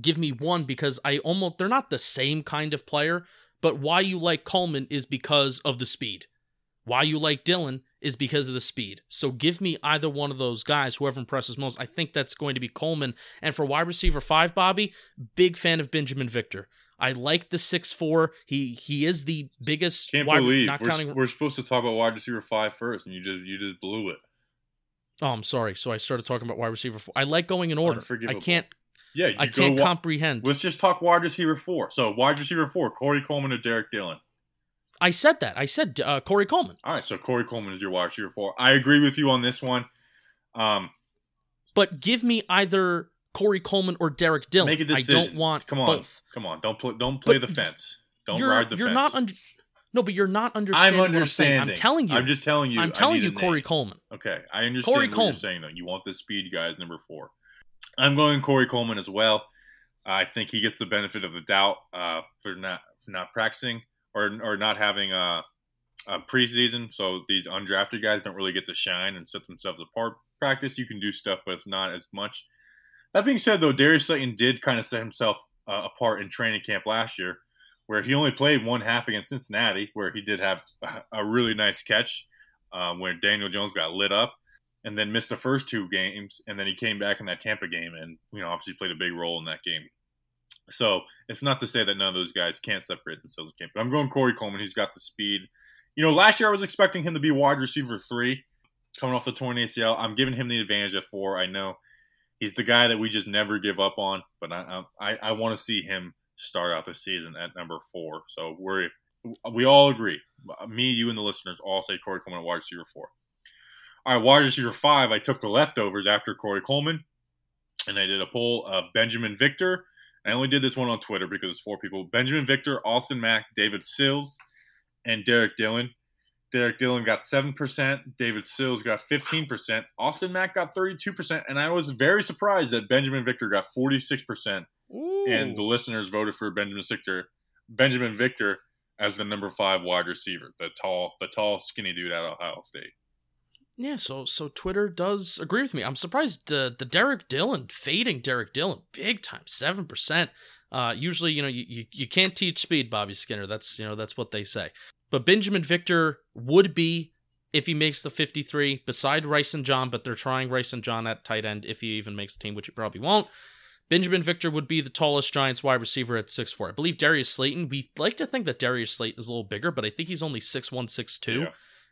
Speaker 2: Give me one because I almost they're not the same kind of player, but why you like Coleman is because of the speed. Why you like Dillon is because of the speed. So give me either one of those guys, whoever impresses most. I think that's going to be Coleman. And for wide receiver five, Bobby, big fan of Benjamin Victor. I like the six four. He he is the biggest.
Speaker 1: Can't wide, believe not we're, counting... we're supposed to talk about wide receiver five first, and you just you just blew it.
Speaker 2: Oh, I'm sorry. So I started talking about wide receiver four. I like going in order. I can't
Speaker 1: yeah,
Speaker 2: I can't comprehend.
Speaker 1: Let's just talk wide receiver four. So wide receiver four, Corey Coleman or Derek Dillon.
Speaker 2: I said that. I said uh, Corey Coleman.
Speaker 1: All right, so Corey Coleman is your wide receiver four. I agree with you on this one. Um,
Speaker 2: but give me either Corey Coleman or Derek Dillon. Make a decision. I don't want
Speaker 1: come on,
Speaker 2: both.
Speaker 1: Come on, don't play. Don't play but the fence. Don't ride the
Speaker 2: you're
Speaker 1: fence.
Speaker 2: Not un- no, but you're not understanding. I'm understanding. I'm, I'm, telling you.
Speaker 1: I'm just telling you.
Speaker 2: I'm telling you, Corey Coleman.
Speaker 1: Okay, I understand Corey what Coleman. you're saying though. You want the speed guys number four. I'm going Corey Coleman as well. I think he gets the benefit of the doubt uh, for not for not practicing or or not having a, a, preseason. So these undrafted guys don't really get to shine and set themselves apart. Practice, you can do stuff, but it's not as much. That being said, though, Darius Slayton did kind of set himself uh, apart in training camp last year, where he only played one half against Cincinnati, where he did have a really nice catch um, where Daniel Jones got lit up and then missed the first two games, and then he came back in that Tampa game and you know obviously played a big role in that game. So it's not to say that none of those guys can't separate themselves. But I'm going Corey Coleman. He's got the speed. You know, last year I was expecting him to be wide receiver three. coming off the torn ACL. I'm giving him the advantage at four. I know he's the guy that we just never give up on, but I I, I want to see him start out the season at number four. So we're we all agree. Me, you, and the listeners all say Corey Coleman at wide receiver four. All right, wide receiver five. I took the leftovers after Corey Coleman, and I did a poll of Benjamin Victor. I only did this one on Twitter because it's four people: Benjamin Victor, Austin Mack, David Sills, and Derek Dillon. Derek Dillon got 7%. David Sills got 15%. Austin Mack got 32%. And I was very surprised that Benjamin Victor got 46%. Ooh. And the listeners voted for Benjamin Victor, Benjamin Victor as the number five wide receiver, the tall, the tall, skinny dude at Ohio State.
Speaker 2: Yeah, so so Twitter does agree with me. I'm surprised the the Derek Dillon fading Derek Dillon big time seven percent. Uh, usually, you know, you, you, you can't teach speed, Bobby Skinner. That's you know that's what they say. But Benjamin Victor would be if he makes the 53 beside Rice and John, but they're trying Rice and John at tight end if he even makes the team, which he probably won't. Benjamin Victor would be the tallest Giants wide receiver at 6'4. I believe Darius Slayton, we like to think that Darius Slayton is a little bigger, but I think he's only 6'1, 6'2. Yeah.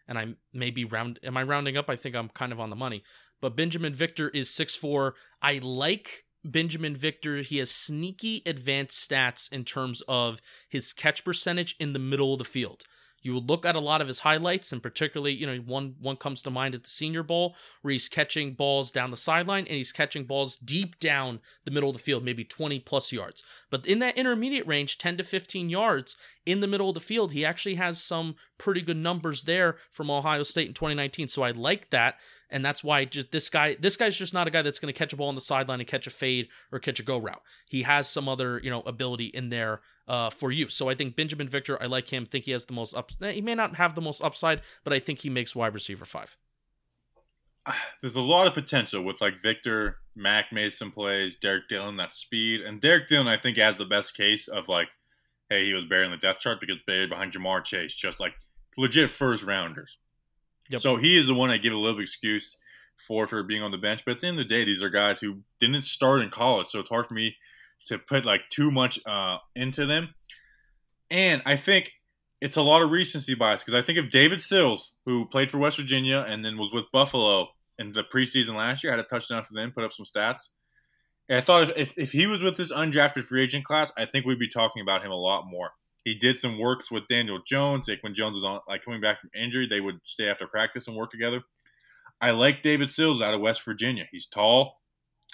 Speaker 2: And I may be round am I rounding up? I think I'm kind of on the money. But Benjamin Victor is 6'4. I like Benjamin Victor. He has sneaky advanced stats in terms of his catch percentage in the middle of the field. You would look at a lot of his highlights, and particularly, you know, one one comes to mind at the Senior Bowl, where he's catching balls down the sideline and he's catching balls deep down the middle of the field, maybe 20 plus yards. But in that intermediate range, 10 to 15 yards in the middle of the field, he actually has some pretty good numbers there from Ohio State in 2019. So I like that and that's why just this guy this guy's just not a guy that's going to catch a ball on the sideline and catch a fade or catch a go route. He has some other you know ability in there uh, for you. So I think Benjamin Victor, I like him. Think he has the most up. He may not have the most upside, but I think he makes wide receiver five.
Speaker 1: There's a lot of potential with like Victor Mack made some plays, Derek Dillon that speed, and Derek Dillon I think has the best case of like, hey, he was buried in the depth chart because buried behind Ja'Marr Chase, just like legit first rounders. Yep. So he is the one I give a little excuse for for being on the bench. But at the end of the day, these are guys who didn't start in college, so it's hard for me to put like too much uh, into them. And I think it's a lot of recency bias because I think if David Sills, who played for West Virginia and then was with Buffalo in the preseason last year, had a touchdown for them, put up some stats. I thought if, if he was with this undrafted free agent class, I think we'd be talking about him a lot more. He did some works with Daniel Jones. Like when Jones was on, like coming back from injury, they would stay after practice and work together. I like David Sills out of West Virginia. He's tall.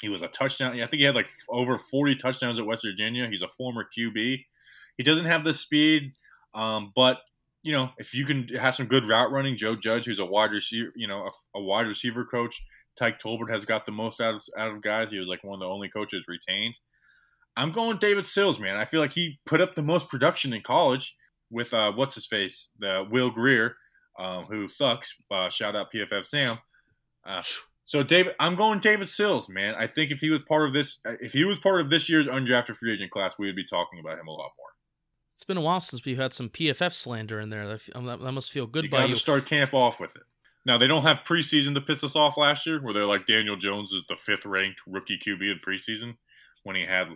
Speaker 1: He was a touchdown. I think he had like over 40 touchdowns at West Virginia. He's a former QB. He doesn't have the speed, um, but you know, if you can have some good route running, Joe Judge, who's a wide receiver, you know, a, a wide receiver coach, Tyke Tolbert has got the most out of, out of guys. He was like one of the only coaches retained. I'm going David Sills, man. I feel like he put up the most production in college with uh, what's his face, the Will Grier, um, who sucks. Uh, shout out PFF Sam. Uh, so David, I'm going David Sills, man. I think if he was part of this, if he was part of this year's undrafted free agent class, we would be talking about him a lot more.
Speaker 2: It's been a while since we've had some PFF slander in there. That, that must feel good
Speaker 1: you
Speaker 2: by you.
Speaker 1: Start camp off with it. Now they don't have preseason to piss us off last year, where they're like Daniel Jones is the fifth ranked rookie QB in preseason when he had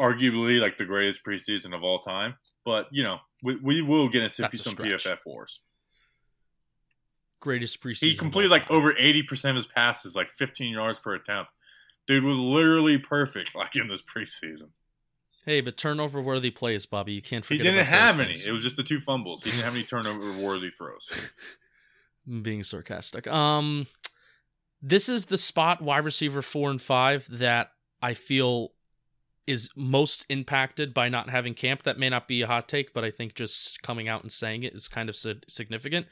Speaker 1: arguably like the greatest preseason of all time. But you know, we, we will get into That's some PFF wars
Speaker 2: greatest preseason.
Speaker 1: He completed like over 80% of his passes, like 15 yards per attempt. Dude was literally perfect like in this preseason.
Speaker 2: Hey, but turnover worthy plays, Bobby. You can't forget.
Speaker 1: He didn't have any. Things. It was just the two fumbles. He didn't have any turnover worthy throws.
Speaker 2: being sarcastic. Um, this is the spot wide receiver four and five that I feel is most impacted by not having camp. That may not be a hot take, but I think just coming out and saying it is kind of significant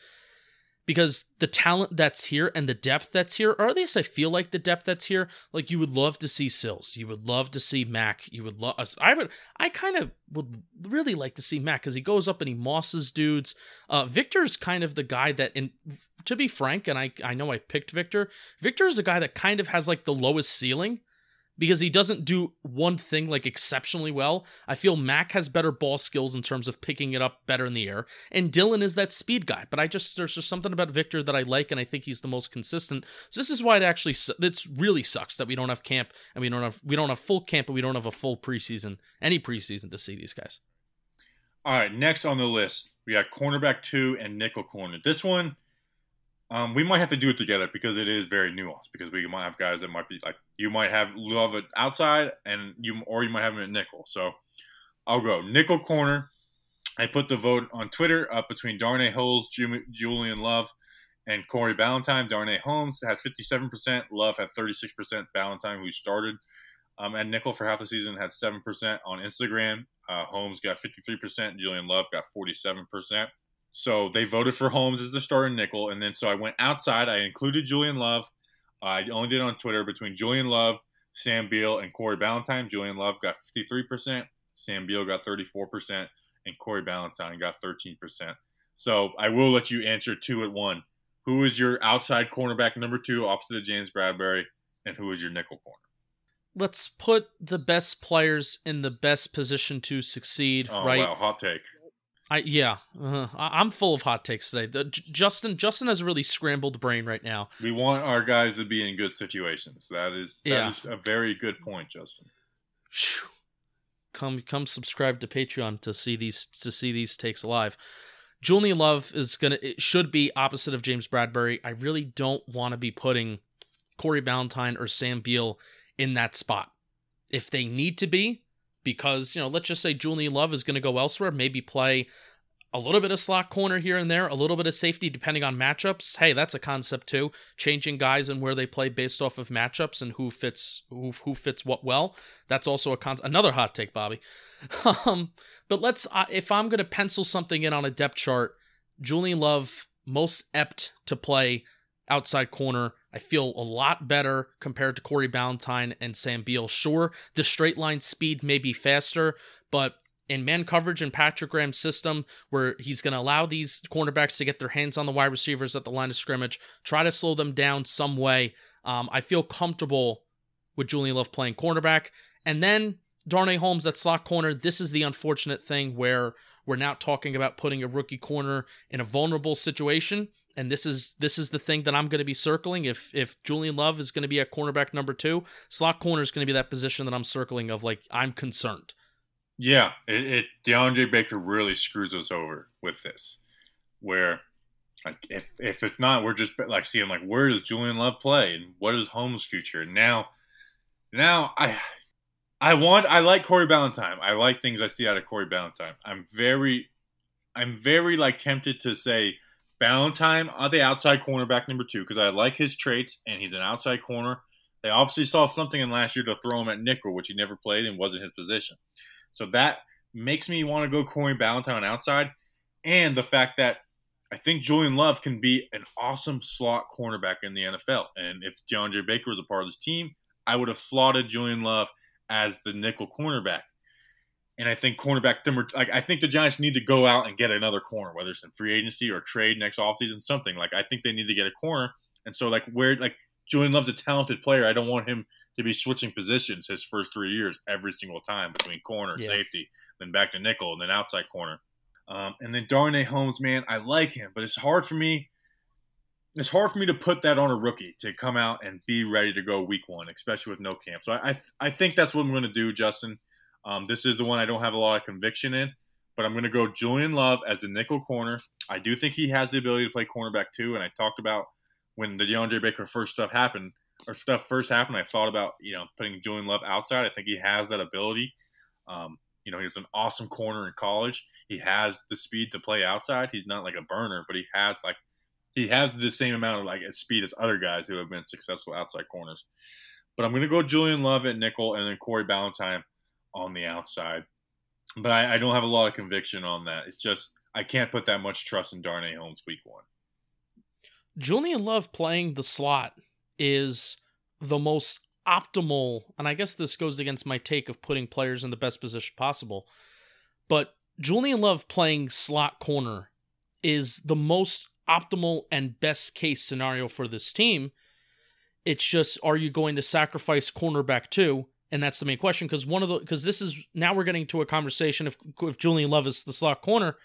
Speaker 2: because the talent that's here and the depth that's here, or at least I feel like the depth that's here, like you would love to see Sills, you would love to see Mack, you would love. I would, I kind of would really like to see Mack because he goes up and he mosses dudes. Uh, Victor's kind of the guy that, in to be frank, and I I know I picked Victor. Victor is a guy that kind of has like the lowest ceiling because he doesn't do one thing like exceptionally well. I feel Mack has better ball skills in terms of picking it up better in the air, and Dillon is that speed guy. But I just there's just something about Victor that I like, and I think he's the most consistent. So this is why it actually it's really sucks that we don't have camp and we don't have we don't have full camp, and we don't have a full preseason any preseason to see these guys.
Speaker 1: All right, next on the list we got cornerback two and nickel corner. This one Um, we might have to do it together because it is very nuanced. Because we might have guys that might be like you might have love it outside, and you or you might have him at nickel. So I'll go nickel corner. I put the vote on Twitter up between Darnay Holmes, Julian Love, and Corey Ballentine. Darnay Holmes has 57%. Love had 36%. Ballentine, who started um, at nickel for half the season, had 7% on Instagram. Uh, Holmes got 53%. Julian Love got 47%. So they voted for Holmes as the starter nickel. And then so I went outside. I included Julian Love. I only did on Twitter between Julian Love, Sam Beal, and Corey Ballentine. Julian Love got 53%. Sam Beal got 34%. And Corey Ballentine got 13%. So I will let you answer two at one. Who is your outside cornerback number two opposite of James Bradberry? And who is your nickel corner?
Speaker 2: Let's put the best players in the best position to succeed.
Speaker 1: Oh,
Speaker 2: right?
Speaker 1: Wow, hot take.
Speaker 2: I yeah, uh, I'm full of hot takes today. The, Justin Justin has a really scrambled brain right now.
Speaker 1: We want our guys to be in good situations. That is that yeah. is a very good point, Justin.
Speaker 2: Come come subscribe to Patreon to see these to see these takes live. Julian Love is gonna it should be opposite of James Bradberry. I really don't want to be putting Corey Ballentine or Sam Beal in that spot. If they need to be, because, you know, let's just say Julian Love is going to go elsewhere, maybe play a little bit of slot corner here and there, a little bit of safety depending on matchups. Hey, that's a concept too. Changing guys and where they play based off of matchups and who fits who who fits what well. That's also a con- another hot take, Bobby. um, but let's uh, if I'm going to pencil something in on a depth chart, Julian Love most apt to play outside corner. I feel a lot better compared to Corey Ballentine and Sam Beal. Sure, the straight line speed may be faster, but in man coverage and Patrick Graham's system, where he's going to allow these cornerbacks to get their hands on the wide receivers at the line of scrimmage, try to slow them down some way. Um, I feel comfortable with Julian Love playing cornerback. And then Darnay Holmes at slot corner. This is the unfortunate thing where we're now talking about putting a rookie corner in a vulnerable situation and this is this is the thing that I'm going to be circling. If if Julian Love is going to be at cornerback number two, slot corner is going to be that position that I'm circling of like I'm concerned.
Speaker 1: Yeah, it, it DeAndre Baker really screws us over with this, where like if if it's not, we're just like seeing like where does Julian Love play and what is Holmes' future? And now, now I I want I like Corey Ballentine. I like things I see out of Corey Ballentine. I'm very I'm very like tempted to say Ballentine on uh, the outside cornerback number two because I like his traits and he's an outside corner. They obviously saw something in last year to throw him at nickel, which he never played and wasn't his position. So that makes me want to go Corey Ballentine outside, and the fact that I think Julian Love can be an awesome slot cornerback in the NFL. And if John J. Baker was a part of this team, I would have slotted Julian Love as the nickel cornerback. And I think cornerback number, like I think the Giants need to go out and get another corner, whether it's in free agency or trade next offseason, something. Like I think they need to get a corner. And so like where like Julian Love's a talented player. I don't want him to be switching positions his first three years every single time between corner, yeah. safety, then back to nickel, and then outside corner. Um, and then Darnay Holmes, man, I like him, but it's hard for me. It's hard for me to put that on a rookie to come out and be ready to go week one, especially with no camp. So I I, I think that's what I'm going to do, Justin. Um, this is the one I don't have a lot of conviction in, but I'm going to go Julian Love as the nickel corner. I do think he has the ability to play cornerback too, and I talked about when the DeAndre Baker first stuff happened or stuff first happened. I thought about you know putting Julian Love outside. I think he has that ability. Um, you know, he's an awesome corner in college. He has the speed to play outside. He's not like a burner, but he has like he has the same amount of like speed as other guys who have been successful outside corners. But I'm going to go Julian Love at nickel and then Corey Ballentine on the outside. But I, I, don't have a lot of conviction on that. It's just I can't put that much trust in Darnay Holmes week one.
Speaker 2: Julian Love playing the slot is the most optimal, and I guess this goes against my take of putting players in the best position possible. But Julian Love playing slot corner is the most optimal and best case scenario for this team. It's just, are you going to sacrifice cornerback too? And that's the main question because one of the because this is now we're getting to a conversation if if Julian Love is the slot corner,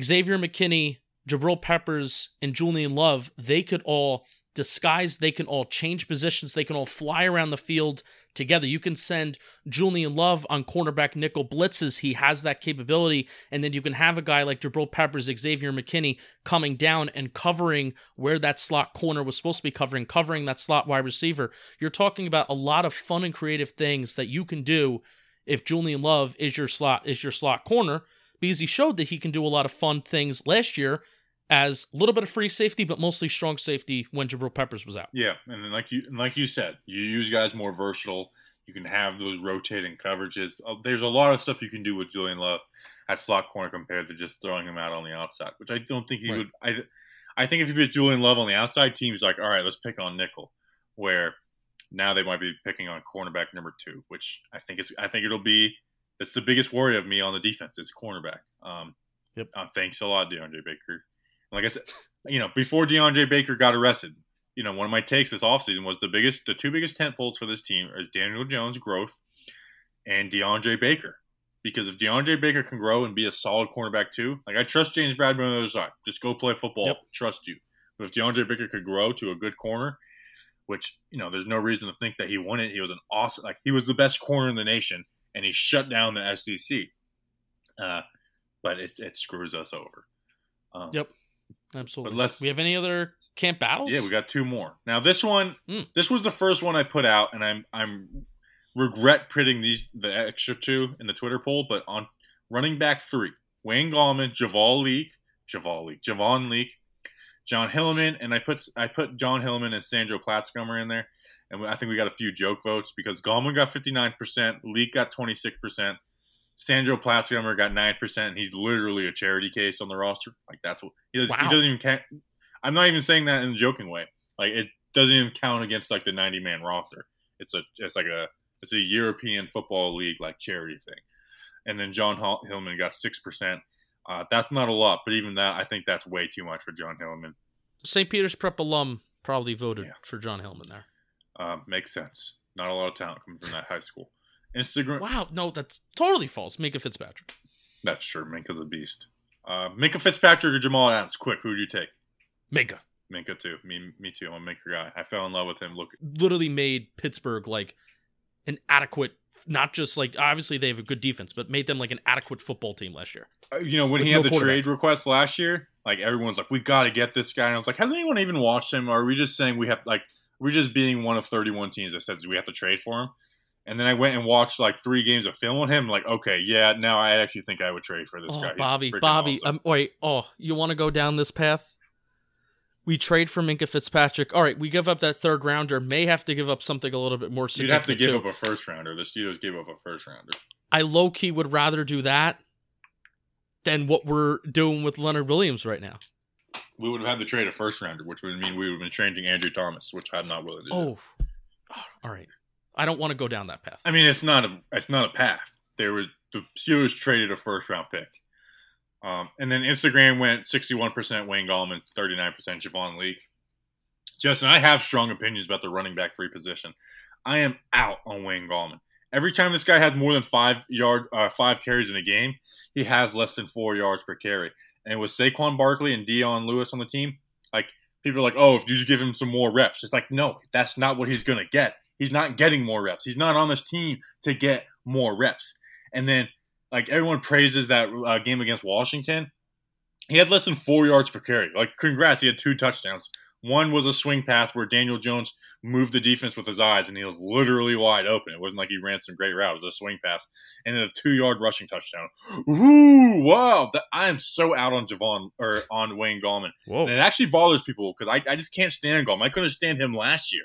Speaker 2: Xavier McKinney, Jabril Peppers, and Julian Love they could all disguised. They can all change positions. They can all fly around the field together. You can send Julian Love on cornerback nickel blitzes. He has that capability. And then you can have a guy like Jabril Peppers, Xavier McKinney coming down and covering where that slot corner was supposed to be covering, covering that slot wide receiver. You're talking about a lot of fun and creative things that you can do if Julian Love is your slot is your slot corner because he showed that he can do a lot of fun things last year as a little bit of free safety, but mostly strong safety when Jabril Peppers was out.
Speaker 1: Yeah, and then like you like you said, you use guys more versatile. You can have those rotating coverages. Uh, there's a lot of stuff you can do with Julian Love at slot corner compared to just throwing him out on the outside, which I don't think he right. would. I I think if you put Julian Love on the outside, teams like, all right, let's pick on nickel, where now they might be picking on cornerback number two, which I think is I think it'll be that's the biggest worry of me on the defense. It's cornerback. Um, yep. Uh, thanks a lot, DeAndre Baker. Like I said, you know, before DeAndre Baker got arrested, you know, one of my takes this offseason was the biggest, the two biggest tent poles for this team is Daniel Jones' growth and DeAndre Baker. Because if DeAndre Baker can grow and be a solid cornerback too, like I trust James Bradberry on the other side. Just go play football. Yep. Trust you. But if DeAndre Baker could grow to a good corner, which you know, there's no reason to think that he wouldn't. He was an awesome, like he was the best corner in the nation, and he shut down the SEC. Uh, but it, it screws us over.
Speaker 2: Um, yep. Absolutely. But we have any other camp battles?
Speaker 1: Yeah, we got two more. Now this one, mm. this was the first one I put out, and I'm I'm regret putting these the extra two in the Twitter poll, but on running back three, Wayne Gallman, Javal Leake, Javal Leake, Javon Leake, Jon Hilliman, and I put I put Jon Hilliman and Sandro Platzgummer in there, and I think we got a few joke votes because Gallman got 59%, Leake got 26%. Sandro Platzgummer got nine percent. He's literally a charity case on the roster. Like that's what he, does, wow. he doesn't even count. I'm not even saying that in a joking way. Like it doesn't even count against like the 90 man roster. It's a it's like a it's a European football league like charity thing. And then Jon Hilliman got six percent. Uh, that's not a lot, but even that, I think that's way too much for Jon Hilliman.
Speaker 2: St. Peter's Prep alum probably voted yeah. for Jon Hilliman there.
Speaker 1: Uh, makes sense. Not a lot of talent coming from that high school. Instagram.
Speaker 2: Wow, no, that's totally false. Minkah Fitzpatrick.
Speaker 1: That's true. Minkah's a beast. Uh, Minkah Fitzpatrick or Jamal Adams? Quick, who do you take?
Speaker 2: Minkah.
Speaker 1: Minkah too. Me, me too. I'm a Minkah guy. I fell in love with him. Look,
Speaker 2: literally made Pittsburgh like an adequate, not just like obviously they have a good defense, but made them like an adequate football team last year.
Speaker 1: Uh, you know when he had no the trade request last year, like everyone's like, we got to get this guy. And I was like, has anyone even watched him? Or are we just saying we have like we're just being one of 31 teams that says we have to trade for him? And then I went and watched like three games of film on him. Like, okay, yeah, now I actually think I would trade for this
Speaker 2: oh,
Speaker 1: guy.
Speaker 2: He's Bobby, Bobby, um, wait, oh, you want to go down this path? We trade for Minkah Fitzpatrick. All right, we give up that third rounder. May have to give up something a little bit more significant.
Speaker 1: You'd have to give
Speaker 2: too.
Speaker 1: up a first rounder. The Steelers gave up a first rounder.
Speaker 2: I low key would rather do that than what we're doing with Leonard Williams right now.
Speaker 1: We would have had to trade a first rounder, which would mean we would have been trading Andrew Thomas, which I'm not willing to do.
Speaker 2: Oh, all right. I don't want to go down that path.
Speaker 1: I mean, it's not a it's not a path. There was the Steelers traded a first round pick, um, and then Instagram went sixty one percent Wayne Gallman, thirty nine percent Javon Leake. Justin, I have strong opinions about the running back free position. I am out on Wayne Gallman. Every time this guy has more than five yard uh, five carries in a game, he has less than four yards per carry. And with Saquon Barkley and Dion Lewis on the team, like people are like, oh, if you give him some more reps, it's like no, that's not what he's gonna get. He's not getting more reps. He's not on this team to get more reps. And then, like everyone praises that uh, game against Washington, he had less than four yards per carry. Like, congrats, he had two touchdowns. One was a swing pass where Daniel Jones moved the defense with his eyes, and he was literally wide open. It wasn't like he ran some great route; it was a swing pass, and then a two-yard rushing touchdown. Ooh, wow! That, I am so out on Javon or on Wayne Gallman, Whoa. and it actually bothers people because I, I just can't stand Gallman. I couldn't stand him last year.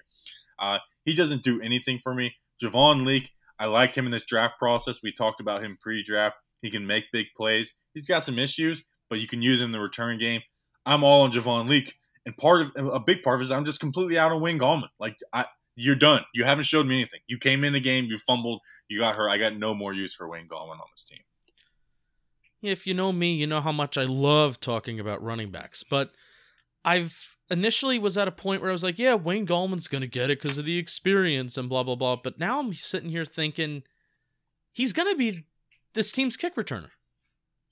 Speaker 1: Uh, he doesn't do anything for me. Javon Leake, I liked him in this draft process. We talked about him pre-draft. He can make big plays. He's got some issues, but you can use him in the return game. I'm all on Javon Leake, and part of a big part of it is I'm just completely out on Wayne Gallman. Like I, you're done. You haven't showed me anything. You came in the game, you fumbled, you got hurt. I got no more use for Wayne Gallman on this team.
Speaker 2: If you know me, you know how much I love talking about running backs, but I've initially was at a point where I was like, yeah, Wayne Gallman's going to get it because of the experience and blah, blah, blah. But now I'm sitting here thinking he's going to be this team's kick returner.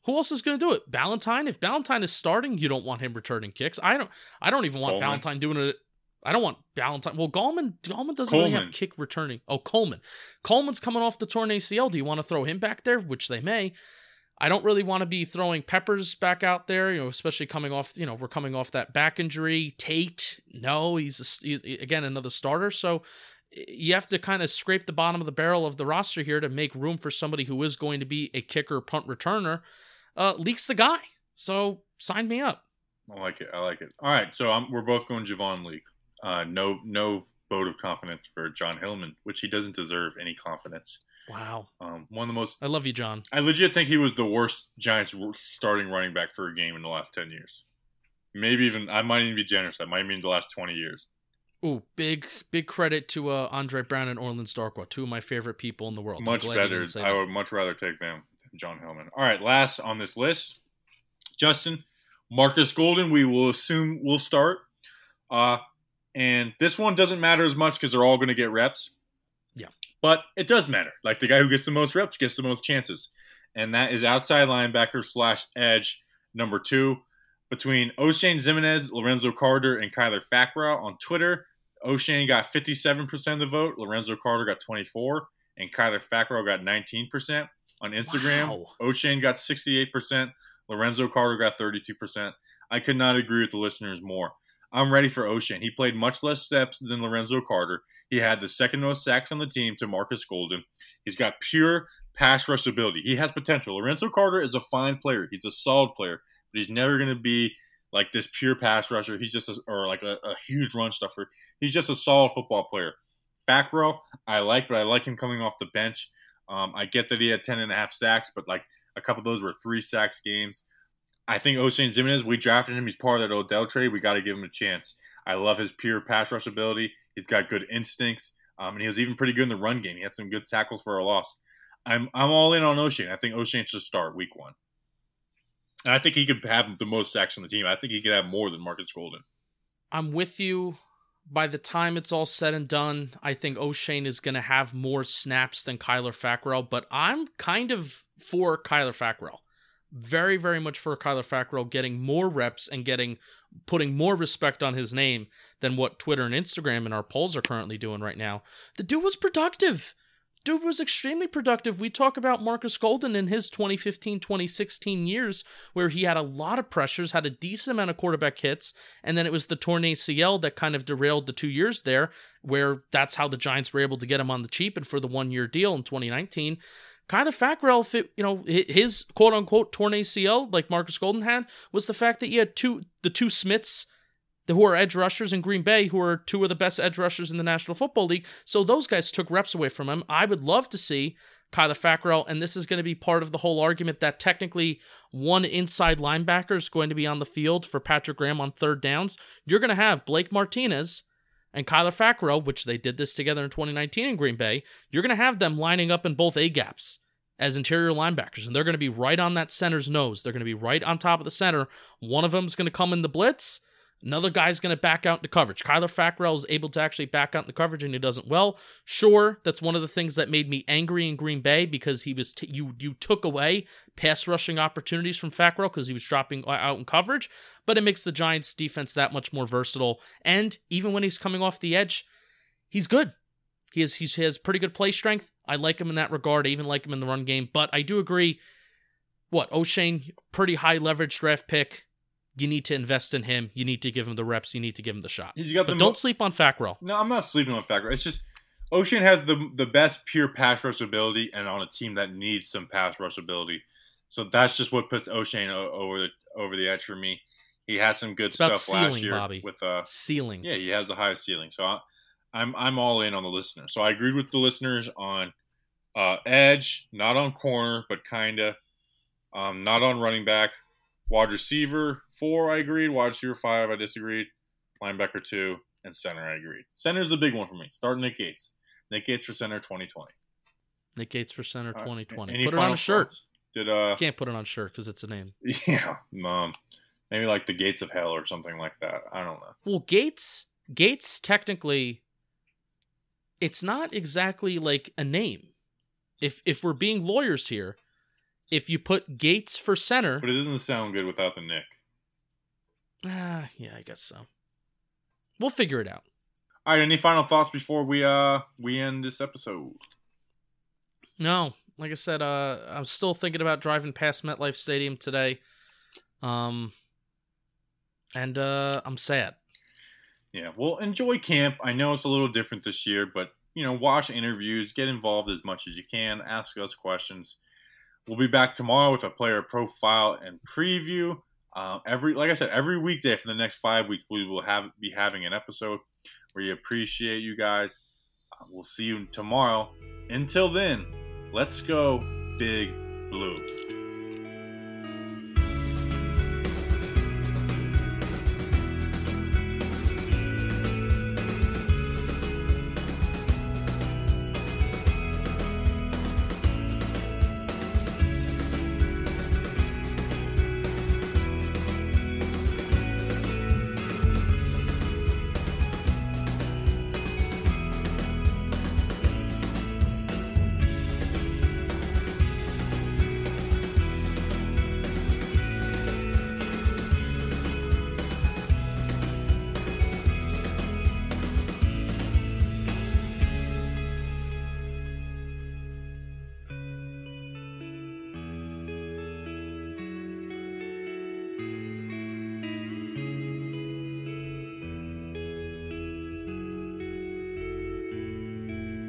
Speaker 2: Who else is going to do it? Ballentine. If Ballentine is starting, you don't want him returning kicks. I don't. I don't even want Coleman. Ballentine doing it. I don't want Ballentine. Well, Gallman Gallman doesn't really have kick returning. Oh, Coleman. Coleman's coming off the torn ACL. Do you want to throw him back there? Which they may. I don't really want to be throwing Peppers back out there, you know, especially coming off, you know, we're coming off that back injury. Tate, no, he's a, he- again another starter. So you have to kind of scrape the bottom of the barrel of the roster here to make room for somebody who is going to be a kicker, punt returner. Uh, Leake's the guy. So sign me up.
Speaker 1: I like it. I like it. All right, so I'm, we're both going Javon Leake. Uh, no, no vote of confidence for Jon Hilliman, which he doesn't deserve any confidence.
Speaker 2: Wow.
Speaker 1: Um, one of the most.
Speaker 2: I love you, John.
Speaker 1: I legit think he was the worst Giants starting running back for a game in the last ten years. Maybe even I might even be generous. That might mean the last twenty years.
Speaker 2: Ooh, big big credit to uh, Andre Brown and Orleans Darkwa, two of my favorite people in the world.
Speaker 1: Much better. I would much rather take them than Jon Hilliman. All right, last on this list, Justin Marcus Golden. We will assume will start. Uh, and this one doesn't matter as much because they're all going to get reps. But it does matter. Like the guy who gets the most reps gets the most chances, and that is outside linebacker slash edge number two between Oshane Ximines, Lorenzo Carter, and Kyler Fackrell on Twitter. Oshane got 57% of the vote, Lorenzo Carter got 24, and Kyler Fackrell got 19%. On Instagram,
Speaker 2: Wow.
Speaker 1: Oshane got 68%, Lorenzo Carter got 32%. I could not agree with the listeners more. I'm ready for Oshane. He played much less steps than Lorenzo Carter. He had the second most sacks on the team to Marcus Golden. He's got pure pass rush ability. He has potential. Lorenzo Carter is a fine player. He's a solid player, but he's never going to be like this pure pass rusher. He's just a, or like a, a huge run stuffer. He's just a solid football player. Fackrell, I like, but I like him coming off the bench. Um, I get that he had 10 and a half sacks, but like a couple of those were three sacks games. I think Oshane Ximines, we drafted him. He's part of that Odell trade. We got to give him a chance. I love his pure pass rush ability. He's got good instincts, um, and he was even pretty good in the run game. He had some good tackles for a loss. I'm I'm all in on Oshane. I think Oshane should start week one. And I think he could have the most sacks on the team. I think he could have more than Marcus Golden.
Speaker 2: I'm with you. By the time it's all said and done, I think Oshane is going to have more snaps than Kyler Fackrell, but I'm kind of for Kyler Fackrell. Very, very much for Kyler Fackrell getting more reps and getting putting more respect on his name than what Twitter and Instagram and our polls are currently doing right now. The dude was productive. Dude was extremely productive. We talk about Marcus Golden in his 2015 2016 years, where he had a lot of pressures, had a decent amount of quarterback hits, and then it was the torn ACL that kind of derailed the two years there, where that's how the Giants were able to get him on the cheap and for the one year deal in 2019. Kind of Fackrell, you know, his quote unquote torn ACL, like Marcus Golden had, was the fact that you had two, the two Smiths who are edge rushers in Green Bay, who are two of the best edge rushers in the National Football League. So those guys took reps away from him. I would love to see Kyler Fackrell, and this is going to be part of the whole argument that technically one inside linebacker is going to be on the field for Patrick Graham on third downs. You're going to have Blake Martinez and Kyler Fackrell, which they did this together in 2019 in Green Bay. You're going to have them lining up in both A gaps as interior linebackers, and they're going to be right on that center's nose. They're going to be right on top of the center. One of them's going to come in the blitz. Another guy's going to back out into coverage. Kyler Fackrell is able to actually back out into coverage, and he doesn't well. Sure, that's one of the things that made me angry in Green Bay because he was t- you you took away pass rushing opportunities from Fackrell because he was dropping uh, out in coverage. But it makes the Giants' defense that much more versatile. And even when he's coming off the edge, he's good. He has he has pretty good play strength. I like him in that regard. I even like him in the run game. But I do agree. What Oshane, pretty high leverage draft pick. You need to invest in him. You need to give him the reps. You need to give him the shot.
Speaker 1: He's got
Speaker 2: But
Speaker 1: mo-
Speaker 2: don't sleep on Fackrell.
Speaker 1: No, I'm not sleeping on Fackrell. It's just Oshane has the the best pure pass rush ability, and on a team that needs some pass rush ability, so that's just what puts Oshane o- over the over the edge for me. He had some good stuff last year
Speaker 2: Bobby.
Speaker 1: with uh
Speaker 2: Ceiling.
Speaker 1: yeah he has the highest ceiling. So I, I'm I'm all in on the listener. So I agreed with the listeners on uh, edge, not on corner, but kinda, um, not on running back. Wide receiver four, I agreed. Wide receiver five, I disagreed. Linebacker two, and center, I agreed. Center is the big one for me. Start Nick Gates. Nick Gates for center 2020.
Speaker 2: Nick Gates for center 2020.
Speaker 1: Any
Speaker 2: Put it on a shirt.
Speaker 1: thoughts? Did uh
Speaker 2: Can't put it on a shirt because it's a name.
Speaker 1: yeah, um, maybe like the Gates of Hell or something like that. I don't know.
Speaker 2: Well, Gates, Gates technically, it's not exactly like a name. If if we're being lawyers here, if you put Gates for center,
Speaker 1: But it doesn't sound good without the Nick.
Speaker 2: ah, yeah, I guess so. we'll figure it out.
Speaker 1: All right. Any final thoughts before we uh we end this episode?
Speaker 2: No, like I said, uh, I'm still thinking about driving past MetLife Stadium today, um, and uh, I'm sad.
Speaker 1: Yeah. Well, enjoy camp. I know it's a little different this year, but you know, watch interviews, get involved as much as you can, ask us questions. We'll be back tomorrow with a player profile and preview. Uh, every, like I said, every weekday for the next five weeks, we will have be having an episode. We appreciate you guys. Uh, we'll see you tomorrow. Until then, let's go, Big Blue.